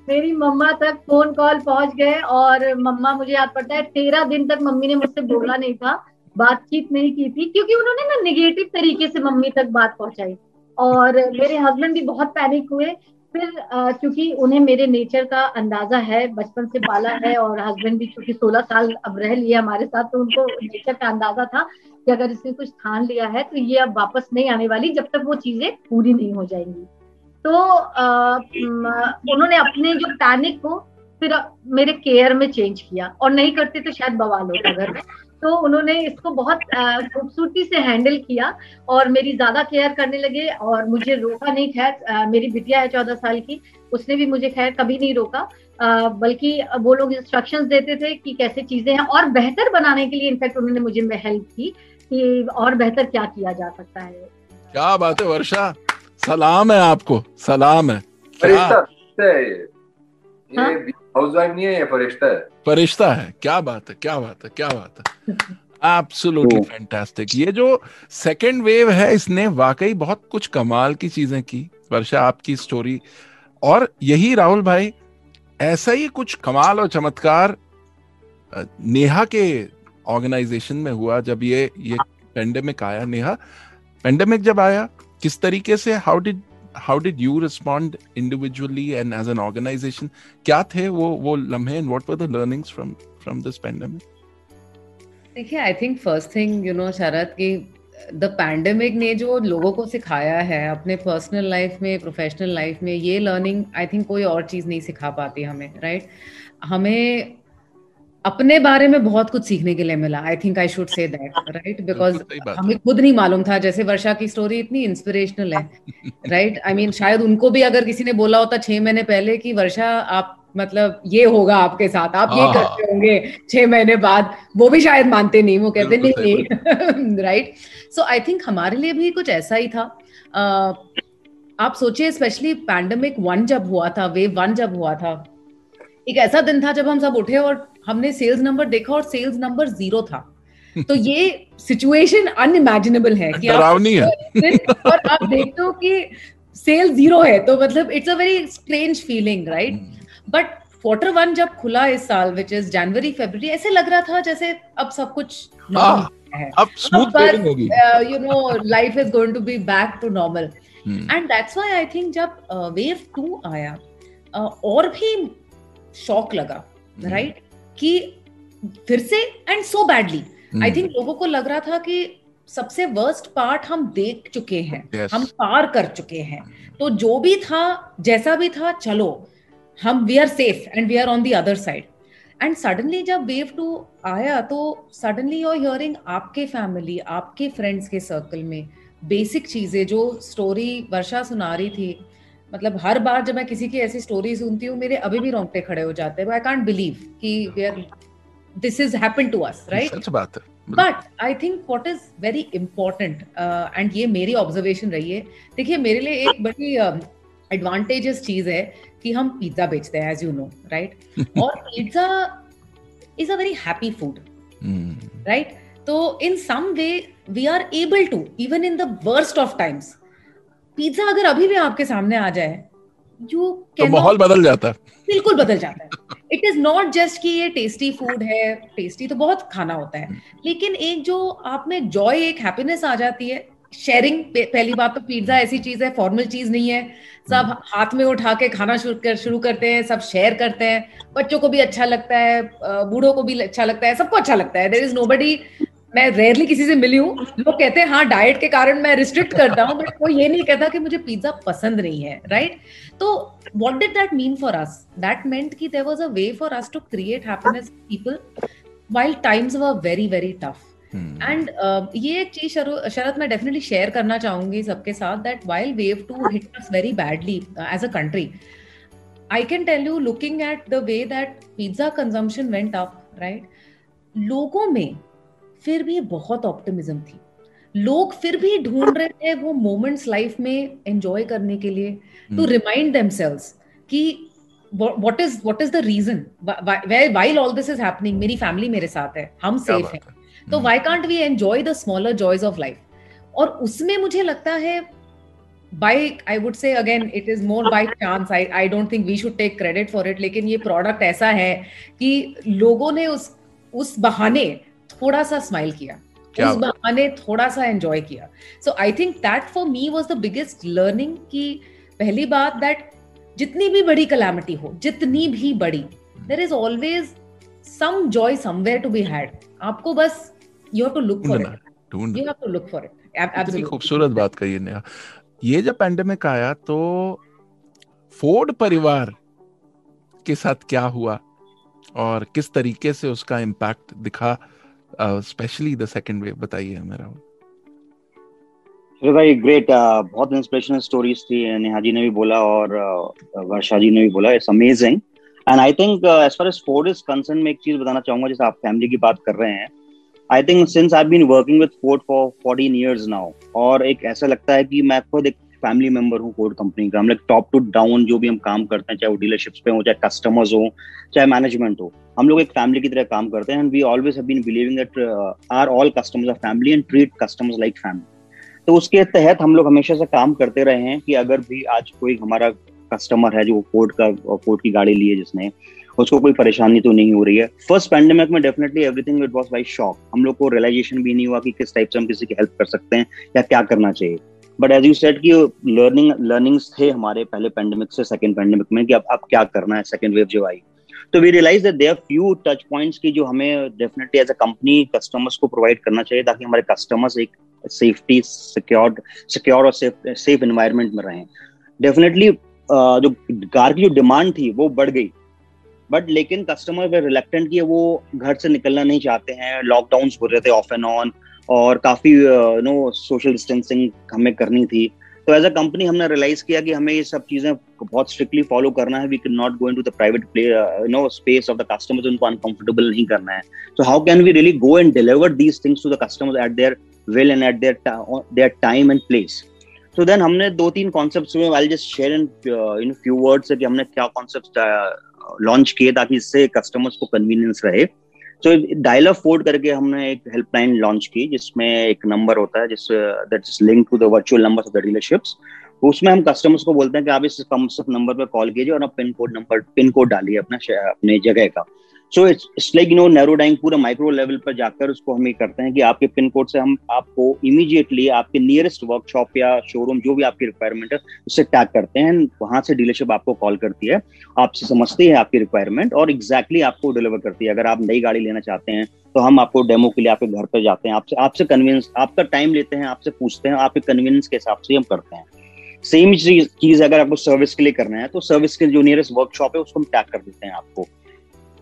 मेरी मम्मा तक फ़ोन कॉल पहुँच गए और मम्मा मुझे याद पड़ता है, तेरह दिन तक मम्मी ने मुझसे बोला नहीं था, बातचीत नहीं की थी, क्योंकि उन्होंने ना निगेटिव तरीके से मम्मी तक बात पहुंचाई। और मेरे हस्बैंड भी बहुत पैनिक हुए। फिर क्योंकि उन्हें मेरे नेचर का अंदाज़ा है, बचपन से पाला है और हस्बैंड भी क्योंकि 16 साल अब रह लिए हमारे साथ तो उनको नेचर का अंदाज़ा था कि अगर इसने कुछ ठान लिया है तो ये अब वापस नहीं आने वाली जब तक वो चीज़ें पूरी नहीं हो जाएँगी। तो उन्होंने अपने जो पैनिक को फिर मेरे केयर में चेंज किया। और नहीं करते तो शायद बवाल होता घर में। तो उन्होंने इसको बहुत खूबसूरती से हैंडल किया और मेरी ज़्यादा केयर करने लगे और मुझे रोका नहीं, खैर मेरी बिटिया है चौदह साल की, उसने भी मुझे खैर कभी नहीं रोका। बल्कि वो लोग इंस्ट्रक्शंस देते थे कि कैसे चीज़ें हैं और बेहतर बनाने के लिए इनफैक्ट उन्होंने मुझे हेल्प की कि और बेहतर क्या किया जा सकता है। क्या बात है वर्षा। सलाम है आपको सलाम है। फरिश्ता है ये। हाँ? ये हाउस वाइफ नहीं है ये फरिश्ता है। क्या बात है क्या बात है क्या बात है। एब्सोल्युटली तो- फैंटास्टिक ये जो सेकंड वेव है इसने वाकई बहुत कुछ कमाल की चीज़ें की। वर्षा आपकी स्टोरी और यही राहुल भाई ऐसा ही कुछ कमाल और चमत्कार नेहा के ऑर्गेनाइजेशन में हुआ जब ये ये पेंडेमिक आया। नेहा पेंडेमिक जब आया किस तरीके से how did how did you respond individually and as an organisation क्या थे वो वो लम्हे and what were the learnings from from this pandemic देखिए I think first thing you know Sharad की द पैंडेमिक ने जो लोगों को सिखाया है, अपने पर्सनल लाइफ में प्रोफेशनल लाइफ में, ये लर्निंग आई थिंक कोई और चीज़ नहीं सिखा पाती हमें राइट right? हमें अपने बारे में बहुत कुछ सीखने के लिए मिला I think I should say that right because हमें खुद नहीं मालूम था जैसे वर्षा की स्टोरी इतनी इंस्पिरेशनल है राइट आई मीन शायद उनको भी अगर किसी ने बोला होता छह महीने पहले कि वर्षा आप मतलब ये होगा आपके साथ आप ये हाँ। करते होंगे छह महीने बाद वो भी शायद मानते नहीं वो कहते नहीं नहीं राइट सो आई थिंक हमारे लिए भी कुछ ऐसा ही था। uh, आप सोचिए स्पेशली पैंडमिक वन जब हुआ था वेव वन जब हुआ था एक ऐसा दिन था जब हम सब उठे और हमने सेल्स नंबर देखा और सेल्स नंबर ज़ीरो था। [LAUGHS] तो ये सिचुएशन अनइमेजिनेबल है कि आप है। और आप देखते हो कि सेल ज़ीरो है तो मतलब it's a very strange feeling right but quarter one जब खुला इस साल विच इज़ जनवरी फेब्रुवरी ऐसे लग रहा था जैसे अब सब कुछ अब स्मूथ होगी। You know life is going to be back to normal and that's why I think जब वेव uh, टू आया uh, और भी शॉक लगा राइट right? कि फिर से and so badly I think लोगों को लग रहा था कि सबसे वर्स्ट पार्ट हम देख चुके हैं yes. हम पार कर चुके हैं। तो जो भी था जैसा भी था चलो हम we are safe and we are on the other side and suddenly जब वेव टू आया तो सडनली योर हियरिंग आपके फैमिली आपके फ्रेंड्स के सर्कल में बेसिक चीज़ें जो स्टोरी वर्षा सुना रही थी मतलब हर बार जब मैं किसी की ऐसी स्टोरी सुनती हूँ मेरे अभी भी रोंगटे खड़े हो जाते हैं। आई कांट बिलीव कि this is happen to us right सच बात है but I think what is very important and ये मेरी ऑब्जर्वेशन रही है। देखिए मेरे लिए एक बड़ी एडवांटेजेस uh, चीज़ है कि हम पिज्जा बेचते हैं एज यू नो राइट और pizza is a very happy food right तो in some way we are able to even in the worst of times pizza अगर अभी भी आपके सामने आ जाए यू तो माहौल बदल जाता है। बिल्कुल बदल जाता है। इट इज़ नॉट जस्ट कि ये टेस्टी फ़ूड है टेस्टी तो बहुत खाना होता है। लेकिन एक जो आप में जॉय एक हैप्पीनेस आ जाती है शेयरिंग पहली बात तो पिज्जा ऐसी चीज़ है फॉर्मल चीज़ नहीं है। सब हाथ में उठा के खाना शुरू कर शुरू करते हैं सब शेयर करते हैं। बच्चों को भी अच्छा लगता है बूढ़ों को भी अच्छा लगता है सबको अच्छा लगता है। देर इज़ नो मैं रेयरली किसी से मिली हूँ। लोग कहते हैं हाँ डाइट के कारण मैं रिस्ट्रिक्ट करता हूँ बट कोई ये नहीं कहता कि मुझे पिज्जा पसंद नहीं है राइट तो what did that mean for us that meant कि there was a way for us to create happiness people while times were very very tough and ये एक चीज़ शरद मैं डेफिनेटली शेयर करना चाहूँगी सबके साथ that while wave two hit us very badly as a country I can tell you looking at the way that pizza consumption went up right लोगों में फिर भी बहुत ऑप्टिमिज्म थी। लोग फिर भी ढूंढ रहे थे वो मोमेंट्स लाइफ में एंजॉय करने के लिए टू रिमाइंड देमसेल्व्स कि what is what is the reason while all this is happening मेरी फैमिली मेरे साथ है हम सेफ़ हैं। तो why can't we enjoy the smaller joys of life और उसमें मुझे लगता है by I would say again it is more by chance I I don't think we should take credit for it लेकिन ये प्रोडक्ट ऐसा है कि लोगों ने उस उस बहाने थोड़ा सा स्माइल किया। उस बहाने थोड़ा सा एंजॉय किया। So I think that for me was the biggest learning की पहली बात दैट जितनी भी बड़ी कलामिटी हो जितनी भी बड़ी there is always some joy somewhere to be had आपको बस you have to look for it you have to look for it खूबसूरत बात कही नेहा। ये जब पैंडेमिक आया तो फोर्ड परिवार के साथ क्या हुआ और किस तरीके से उसका इम्पैक्ट दिखा? स्पेशली द सेकंड वेव बताइए हमें राहुल। भाई ग्रेट बहुत इंस्पिरेशनल स्टोरीज थी नेहा जी ने भी बोला और वर्षा जी ने भी बोला it's amazing and I think as far as Ford is concern में एक चीज़ बताना चाहूँगा, जैसे आप फैमिली की बात कर रहे हैं I think since I been working with Ford for fourteen years now और एक ऐसा लगता है कि मैं खुद एक फैमिली मेंबर हूँ फोर्ड कंपनी का, हम लोग टॉप टू डाउन जो भी हम काम करते हैं, चाहे वो डीलरशिप्स पे हो, चाहे कस्टमर्स हो, चाहे मैनेजमेंट हो, हम लोग एक फैमिली की तरह काम करते हैं and we always have been believing that our all customers are family and treat customers like family तो उसके तहत हम लोग हमेशा से काम करते रहे हैं कि अगर भी आज कोई हमारा कस्टमर है जो कोर्ट का कोर्ट की गाड़ी ली है जिसने, उसको कोई परेशानी तो नहीं हो रही है। फ़र्स्ट पैंडेमिक में definitely everything it was by shock हम लोग को रियलाइजेशन भी नहीं हुआ कि किस टाइप से हम किसी की हेल्प कर सकते हैं या क्या करना चाहिए। बट एज यू सेट कि लर्निंग लर्निंग्स थे हमारे पहले पेंडेमिक से सेकंड पेंडेमिक में कि अब अब क्या करना है सेकेंड वेव जो आई। तो we realize that there few touch points की जो हमें definitely as a company customers को प्रोवाइड करना चाहिए ताकि हमारे कस्टमर्स एक सेफ्टी सिक्योर सिक्योर और सेफ़ एनवायरनमेंट में रहें। डेफिनेटली जो कार की जो डिमांड थी वो बढ़ गई। बट लेकिन कस्टमर रिलेक्टेंट कि वो घर से निकलना नहीं चाहते हैं लॉकडाउन हो रहे थे ऑफ़ एंड ऑन और काफ़ी नो सोशल डिस्टेंसिंग हमें करनी थी। तो एज अ कंपनी हमने रियलाइज़ किया कि हमें ये सब चीज़ें बहुत स्ट्रिक्टली फॉलो करना है। We can not go into the private play no space of the customers उनको अनकंफर्टेबल नहीं करना है। So how can we really go and deliver these things to the customers at their will and at their their time and place तो then हमने दो तीन concepts में I just share in in few words कि हमने क्या concept launch किए ताकि इससे कस्टमर्स को कन्वीनियंस रहे। सो ऑफ़ फोर्ड करके हमने एक हेल्पलाइन लॉन्च की, जिसमें एक नंबर होता है, जिस that is link to the virtual number of the dealerships उसमें हम कस्टमर्स को बोलते हैं कि आप इस कम नंबर पर कॉल कीजिए और आप pin code number pin code डालिए अपना अपने जगह का। So it's like you know narrow dying पूरा माइक्रो लेवल पर जाकर उसको हम ये करते हैं कि आपके पिन कोड से हम आपको इमीडिएटली आपके नियरेस्ट वर्कशॉप या शोरूम जो भी आपकी रिक्वायरमेंट है, उससे टैग करते हैं। वहाँ से डीलरशिप आपको कॉल करती है। आपसे समझती है आपकी रिक्वायरमेंट और एग्जैक्टली exactly आपको डिलीवर करती है। अगर आप नई गाड़ी लेना चाहते हैं तो हम आपको डेमो के लिए आपके घर पर जाते हैं। आपसे आपसे कन्वीनियंस आपका टाइम लेते हैं, आपसे पूछते हैं, आपके कन्वीनियंस के हिसाब से हम करते हैं। सेम चीज़ अगर आपको सर्विस के लिए करना है तो सर्विस के जो नियरेस्ट वर्कशॉप है, उसको हम टैग कर देते हैं आपको।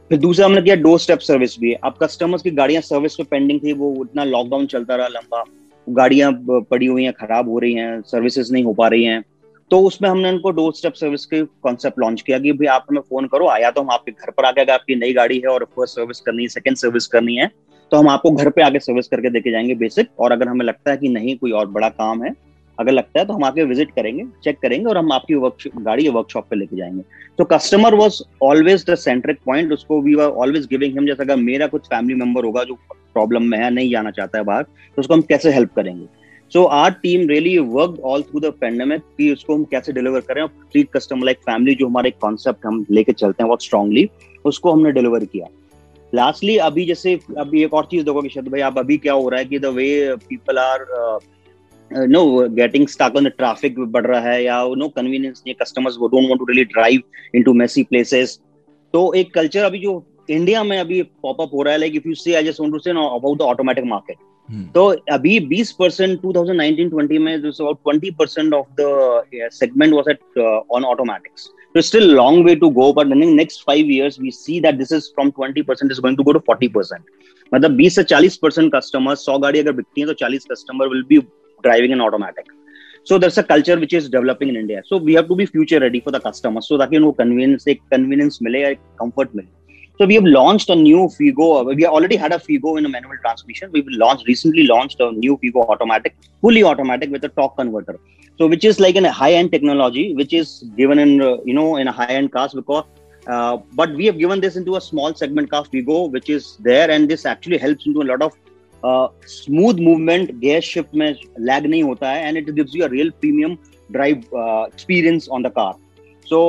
फिर दूसरा हमने किया डोर स्टेप सर्विस भी। अब कस्टमर्स की गाड़ियाँ सर्विस पे पेंडिंग थी, वो इतना लॉकडाउन चलता रहा लंबा। गाड़ियाँ पड़ी हुई हैं, खराब हो रही हैं सर्विसेज़ नहीं हो पा रही हैं। तो उसमें हमने उनको डोर स्टेप सर्विस के कॉन्सेप्ट लॉन्च किया कि भाई आप हमें फ़ोन करो, आया तो हम आपके घर पर आके अगर आपकी नई गाड़ी है और फ़र्स्ट सर्विस करनी है सेकंड सर्विस करनी है तो हम आपको घर पे आके सर्विस करके देके जाएँगे बेसिक और अगर हमें लगता है कि नहीं, कोई और बड़ा काम है अगर लगता है तो हम आके विज़िट करेंगे चेक करेंगे और हम आपकी वर्क गाड़ी वर्कशॉप पे लेके जाएँगे। तो customer was always the centric point उसको we are always giving him जैसा अगर मेरा कुछ फैमिली मेंबर होगा जो प्रॉब्लम में है, नहीं जाना चाहता है बाहर तो उसको हम कैसे हेल्प करेंगे? So our team really work all through the pandemic कि उसको हम कैसे डिलीवर करें और ट्रीट कस्टमर लाइक फैमिली जो हमारे कॉन्सेप्ट हम लेके चलते हैं बहुत स्ट्रांगली उसको हमने डिलीवर किया। लास्टली अभी जैसे, अभी एक और चीज़ देखो कि भाई, आप अभी क्या हो रहा है कि the way people are no getting stuck on the traffic बढ़ रहा है या नो कन्वीनियंस नहीं कस्टमर्स वो don't want to really drive into messy places तो एक कल्चर अभी जो इंडिया में अभी पॉप अप हो रहा है like if you see I just want to say about the automatic market तो अभी 20 परसेंट 2019-20 में about 20 percent of the segment was at on automatics So still long way to go, but in the next five years, we see that this is from 20% is going to go to 40%. मतलब 20 से 40 percent customer 100 गाड़ी अगर बिकती है तो 40 customer will be driving an automatic. So there's a culture which is developing in India. So we have to be future ready for the customers. so that you know convenience, like convenience mile comfort mile. So we have launched a new Figo. We already had a Figo in a manual transmission. We've launched recently launched a new Figo automatic, fully automatic with a torque converter. So which is like a high-end technology, which is given in uh, you know in a high-end cars because. Uh, but we have given this into a small segment car Figo, which is there, and this actually helps into a lot of smooth movement gas shift में lag नहीं होता है and it gives you a real premium drive experience on the car so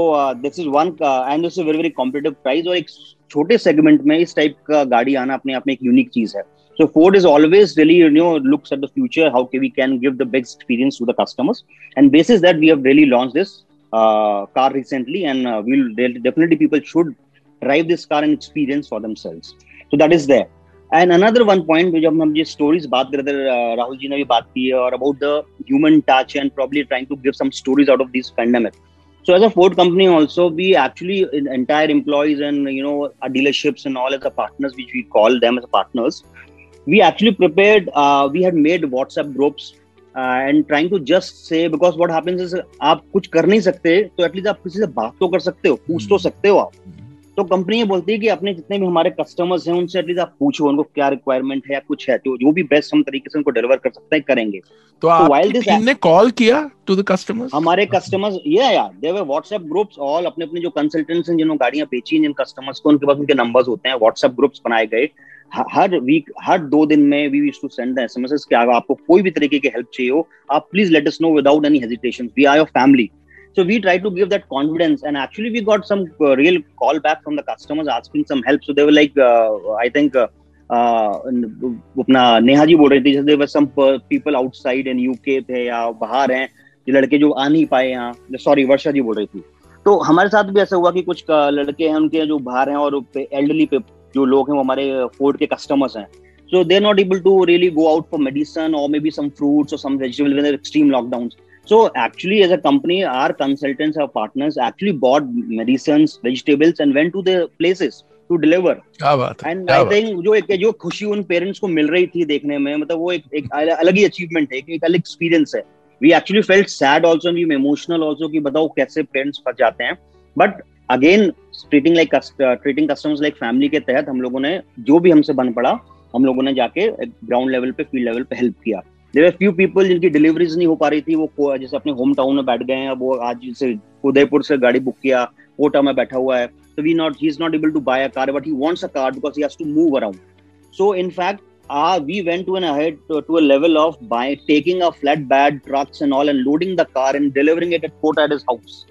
this is one and this is very very competitive price और एक छोटे segment में इस type का गाड़ी आना अपने आप में एक यूनिक चीज़ है। So Ford is always really you know looks at the future how के we can give the best experience to the customers and basis that we have really launch this car recently and will definitely people should drive this car and experience for themselves so that is that and another one point जब हम ये stories बात करते राहुल जी ने भी बात की और about the human touch and probably trying to give some stories out of this pandemic so as a Ford company also we actually entire employees and you know dealerships and all as a partners which we call them as a partners we actually prepare we had made WhatsApp groups and trying to just say because what happens आप कुछ कर नहीं सकते तो at least आप किसी से बात तो कर सकते हो पूछ तो hmm. सकते हो आप. Hmm. तो कंपनी ये बोलती है कि अपने जितने भी हमारे कस्टमर्स हैं उनसे एटलीस्ट आप पूछो उनको क्या रिक्वायरमेंट है या कुछ है तो जो भी बेस्ट हम तरीके से उनको डिलीवर कर सकते हैं करेंगे। तो वाइल दिस ने कॉल किया टू द कस्टमर्स हमारे कस्टमर्स ये यार they were WhatsApp groups all अपने अपने जो कंसल्टेंट्स हैं जिन्होंने गाड़ियाँ बेची हैं जिन कस्टमर्स को उनके पास उनके नंबर्स होते हैं व्हाट्सएप ग्रुप्स बनाए गए। हर वीक हर दो दिन में we wish to send the SMS कि आपको कोई भी तरीके की हेल्प चाहिए हो आप please let us know without any hesitation we are your family so we tried to give that confidence. And actually we got some uh, real call back from the customers asking some help. So they were like uh, i think uh, uh अपना नेहा जी बोल रही थी जैसे some people outside in UK थे या बाहर हैं जो लड़के जो आ नहीं पाए यहाँ सॉरी वर्षा जी बोल रही थी। तो हमारे साथ भी ऐसा हुआ कि कुछ uh, लड़के हैं उनके जो बाहर हैं और एल्डरली पे जो लोग हैं वो हमारे uh, फोर्ड के कस्टमर्स हैं। So they not able to really go out for medicine और मे बी सम और some extreme lockdown so actually as a company our consultants our partners actually bought medicines vegetables and went to the places to deliver and I think जो एक जो खुशी उन parents को मिल रही थी देखने में मतलब वो एक, एक अलग ही अचीवमेंट है एक अलग एक्सपीरियंस है। We actually felt sad also we emotional also कि बताओ कैसे पेरेंट्स फंस जाते हैं। But again treating like treating customers like family के तहत हम लोगों ने जो भी हमसे बन पड़ा हम लोगों ने जाके ग्राउंड लेवल पे फ़ील्ड लेवल पे हेल्प किया। देर फ्यू पीपल जिनकी डिलीवरीज नहीं हो पा रही थी वो जैसे अपने होम टाउन में बैठ गए हैं अब वो आज से उदयपुर से गाड़ी बुक किया कोटा में बैठा हुआ है तो we not he is not able to buy a car but he wants a car because he has to move around so in fact ah we went to an head to a level of by taking a flatbed trucks and all and loading the car and delivering it at Kota at his house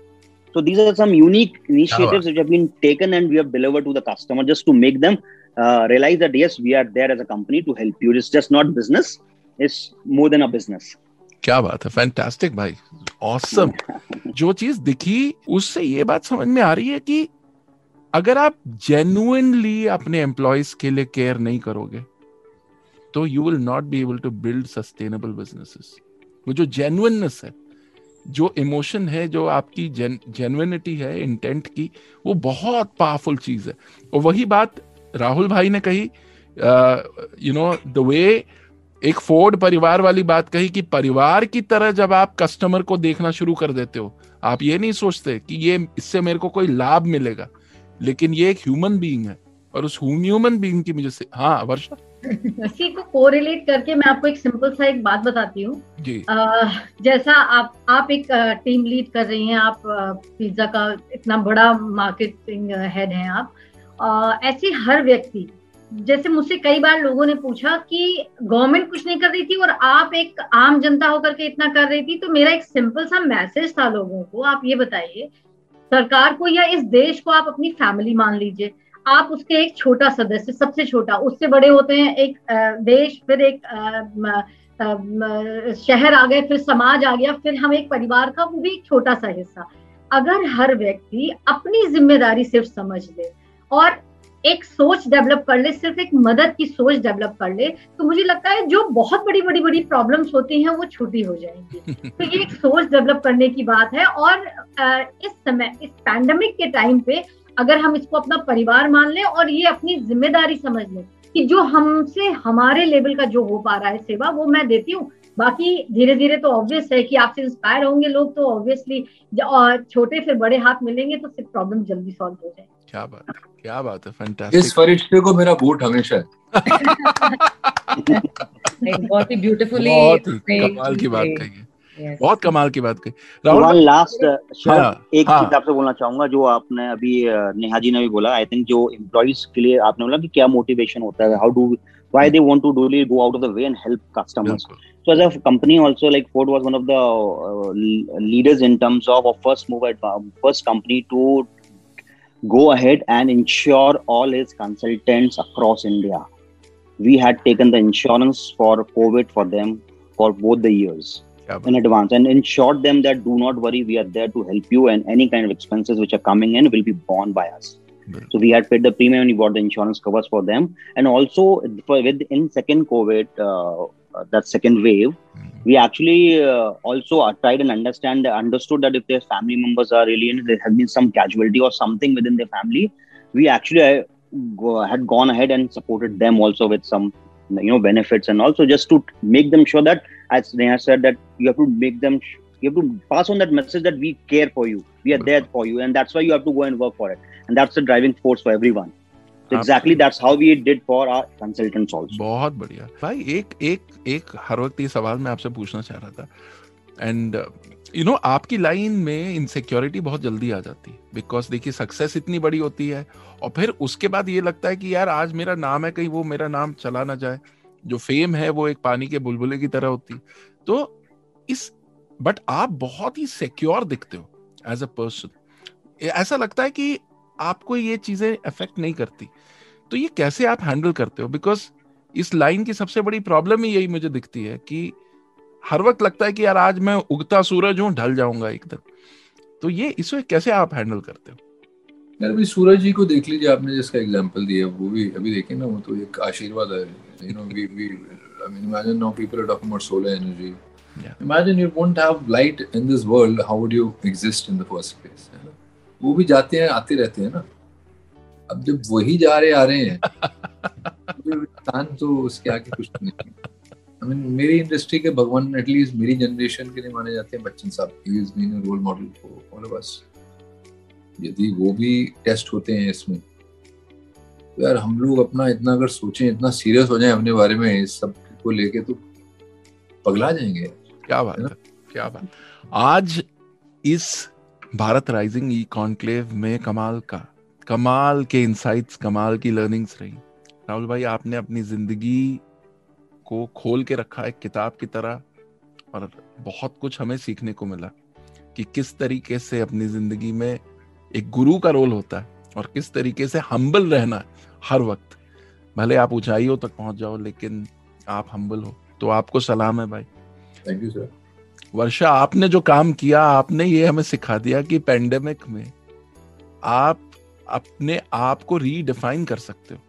So these are some unique initiatives which have been taken and we have delivered to the customer just to make them uh, realize that yes, we are there as a company to help you. It's just not business. It's more than a business. क्या बात है fantastic भाई awesome [LAUGHS] जो चीज़ दिखी उससे ये बात समझ में आ रही है कि अगर आप जेन्युइनली अपने एम्प्लॉयज़ के लिए केयर नहीं करोगे तो you will not be able to build sustainable businesses वो जो जेन्युइननेस है जो इमोशन है जो आपकी जेन्युइनिटी है इंटेंट की वो बहुत पावरफुल चीज़ है। और वही बात राहुल भाई ने कही यू नो द वे एक फोर्ड परिवार वाली बात कही कि परिवार की तरह जब आप कस्टमर को देखना शुरू कर देते हो आप ये नहीं सोचते कि ये इससे मेरे को कोई लाभ मिलेगा। लेकिन ये एक ह्यूमन बीइंग है और उस ह्यूमन बीइंग की मुझे से हाँ वर्षा। इसी को कोरिलेट करके मैं आपको एक सिंपल सा एक बात बताती हूँ। जैसा आप आप एक टीम लीड कर रही हैं आप पिज्जा का इतना बड़ा मार्केटिंग हेड हैं आप। ऐसे हर व्यक्ति जैसे मुझसे कई बार लोगों ने पूछा कि गवर्नमेंट कुछ नहीं कर रही थी और आप एक आम जनता होकर के इतना कर रही थी तो मेरा एक सिंपल सा मैसेज था लोगों को, आप ये बताइए, सरकार को या इस देश को आप अपनी फैमिली मान लीजिए, आप उसके एक छोटा सदस्य, सबसे छोटा, उससे बड़े होते हैं, एक देश, फिर एक शहर आ गए फिर समाज आ गया, फिर हम एक परिवार का वो भी एक छोटा सा हिस्सा। अगर हर व्यक्ति अपनी ज़िम्मेदारी सिर्फ़ समझ ले और एक सोच डेवलप कर ले सिर्फ़ एक मदद की सोच डेवलप कर ले तो मुझे लगता है जो बहुत बड़ी बड़ी बड़ी प्रॉब्लम्स होती हैं वो छोटी हो जाएँगी। [LAUGHS] तो ये एक सोच डेवलप करने की बात है और इस समय इस पैंडमिक के टाइम पे अगर हम इसको अपना परिवार मान लें और ये अपनी ज़िम्मेदारी समझ लें कि जो हमसे हमारे लेवल का जो हो पा रहा है सेवा वो मैं देती हूँ बाकी धीरे धीरे तो ऑब्वियस है कि आपसे इंस्पायर होंगे लोग तो ऑब्वियसली छोटे फिर बड़े हाथ मिलेंगे तो सिर्फ़ प्रॉब्लम जल्दी सॉल्व हो जाए क्या बात है क्या बात है फैंटास्टिक इस फरिश्ते को मेरा बूट हमेशा है। [LAUGHS] बहुत ही ब्यूटीफुली बहुत कमाल की बात कही है। Yes. बहुत कमाल की बात कही। राहुल? लास्ट हाँ, एक हाँ. चीज़ आपसे बोलना चाहूँगा जो आपने अभी नेहा जी ने भी बोला आई थिंक जो एम्प्लॉइज के लिए आपने बोला कि क्या मोटिवेशन होता है how do why they want to really go out of the way and help customers. So as a company also like Ford was one of the uh, leaders in terms of, of first mover, first company to go ahead and insure all his consultants across India. We had taken the insurance for COVID for them for both the years yeah, in advance and ensured them that do not worry, we are there to help you, and any kind of expenses which are coming in will be borne by us. So we had paid the premium and we bought the insurance covers for them, and also for with in second COVID, uh, uh, that second wave, mm-hmm. we actually uh, also uh, tried and understand understood that if their family members are really in, there has been some casualty or something within their family, we actually go, had gone ahead and supported them also with some you know benefits and also just to make them sure that as Neha said that you have to make them you have to pass on that message that we care for you. We are there for you and that's why you have to go and work for it. And that's the driving force for everyone. Exactly that's how we did for our consultants also बहुत बढ़िया। भाई एक एक एक हर वक्त ये सवाल मैं आपसे पूछना चाह रहा था। एंड यू नो आपकी लाइन में इनसिक्योरिटी बहुत जल्दी आ जाती है। बिकॉज़ देखिए सक्सेस इतनी बड़ी होती है और फिर उसके बाद ये लगता है कि यार आज मेरा नाम है कहीं वो मेरा नाम चला ना जाए। जो फेम है वो एक पानी के बुलबुले की तरह होती। तो इस बट आप बहुत ही सिक्योर दिखते हो एज अ पर्सन ऐसा लगता है कि आपको ये चीज़ें अफेक्ट नहीं करती। तो ये कैसे आप हैंडल करते हो? बिकॉज़ इस लाइन की सबसे बड़ी प्रॉब्लम ही यही मुझे दिखती है कि हर वक्त लगता है कि यार आज मैं उगता सूरज हूँ, ढल जाऊँगा एकदम तो ये इसे कैसे आप हैंडल करते हो? यार भाई सूरज जी को देख लीजिए, आपने जिसका एग्जांपल दिया, वो भी अभी देखें ना, वो तो एक आशीर्वाद है। You know we we I mean imagine now people are talking about solar energy imagine you won't have light in this world how would you exist in the first place वो भी जाते हैं, आते रहते हैं ना। अब जब वही जा रहे, आ रहे हैं इंसान तो उसके आगे कुछ नहीं आई मीन मेरी इंडस्ट्री के भगवान एटलीस्ट मेरी जनरेशन के लिए माने जाते हैं, बच्चन साहब रोल मॉडल फॉर ऑल यदि वो भी टेस्ट होते हैं इसमें तो यार हम लोग अपना इतना अगर सोचें, इतना सीरियस हो जाए अपने बारे में, इस सबको लेके तो पगला जाएँगे। क्या बात है, क्या बात आज इस भारत राइजिंग ई कॉन्क्लेव में कमाल का, कमाल के इंसाइट्स कमाल की लर्निंग्स रही। राहुल भाई, आपने अपनी ज़िंदगी को खोल के रखा, एक किताब की तरह, और बहुत कुछ हमें सीखने को मिला कि किस तरीके से अपनी ज़िंदगी में एक गुरु का रोल होता है और किस तरीके से हम्बल रहना है हर वक्त। भले आप ऊंचाइयों तक पहुँच जाओ, लेकिन आप हम्बल हो। तो आपको सलाम है भाई। थैंक यू सर वर्षा आपने जो काम किया आपने ये हमें सिखा दिया कि पेंडेमिक में आप अपने आप को रीडिफाइन कर सकते हो।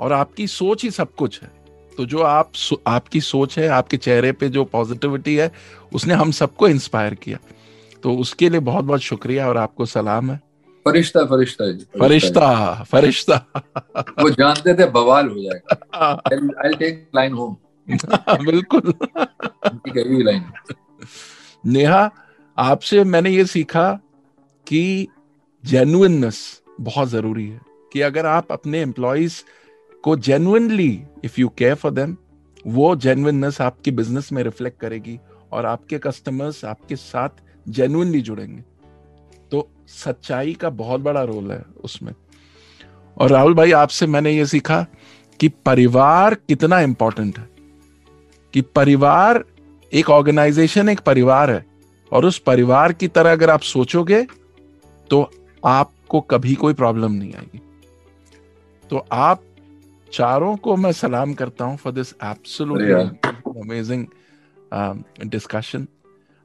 और आपकी सोच ही सब कुछ है। तो जो आप आपकी सोच है आपके चेहरे पे जो पॉजिटिविटी है उसने हम सबको इंस्पायर किया। तो उसके लिए बहुत बहुत शुक्रिया और आपको सलाम है। फरिश्ता फरिश्ता फरिश्ता फरिश्ता वो जानते थे बवाल हो जाएगा। आई टेक लाइन होम [LAUGHS] बिल्कुल। लाइन। नेहा आपसे मैंने ये सीखा कि जेन्युइननेस बहुत ज़रूरी है कि अगर आप अपने एम्प्लॉयज़ को genuinely if you care for them वो जेन्युइननेस आपके बिज़नेस में रिफ्लेक्ट करेगी और आपके कस्टमर्स आपके साथ जेन्युइनली जुड़ेंगे। तो सच्चाई का बहुत बड़ा रोल है उसमें। और राहुल भाई आपसे मैंने ये सीखा कि परिवार कितना इंपॉर्टेंट है। कि परिवार एक ऑर्गेनाइजेशन एक परिवार है। और उस परिवार की तरह अगर आप सोचोगे तो आपको कभी कोई प्रॉब्लम नहीं आएगी। तो आप चारों को मैं सलाम करता हूँ for this absolutely amazing discussion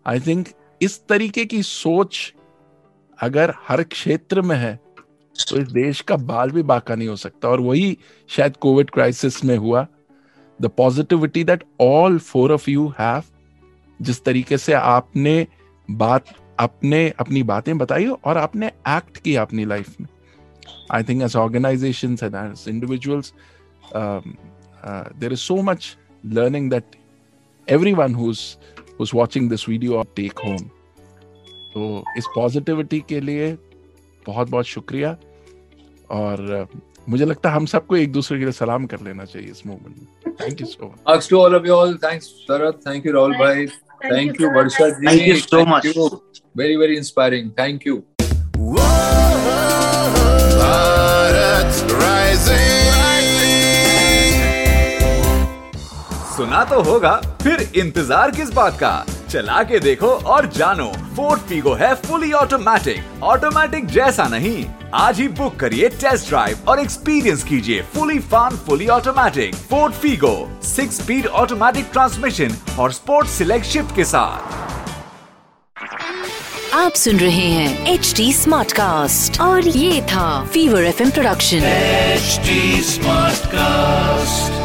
I think इस तरीके की सोच अगर हर क्षेत्र में है तो इस देश का बाल भी बाका नहीं हो सकता। और वही शायद कोविड क्राइसिस में हुआ। The positivity that all four of you have जिस तरीके से आपने बात अपने अपनी बातें बताई और आपने एक्ट किया अपनी लाइफ में। I think as organization as individuals there is so much learning that everyone who's who's watching this video take home. तो इस पॉजिटिविटी के लिए बहुत बहुत शुक्रिया। और मुझे लगता है हम सबको एक दूसरे के लिए सलाम कर लेना चाहिए इस मोमेंट में। Thank you so much to all of you all thanks Sharad thank you Rahul भाई thank you Varsha ji thank you so much very very inspiring thank you सुना तो होगा फिर इंतज़ार किस बात का? चला के देखो और जानो फोर्ट फीगो है फुली ऑटोमेटिक ऑटोमेटिक जैसा नहीं। आज ही बुक करिए टेस्ट ड्राइव और एक्सपीरियंस कीजिए fully fun fully automatic Ford Figo six speed automatic transmission और स्पोर्ट सिलेक्ट शिफ्ट के साथ। आप सुन रहे हैं एच डी स्मार्ट कास्ट और ये था Fever F production H smart cast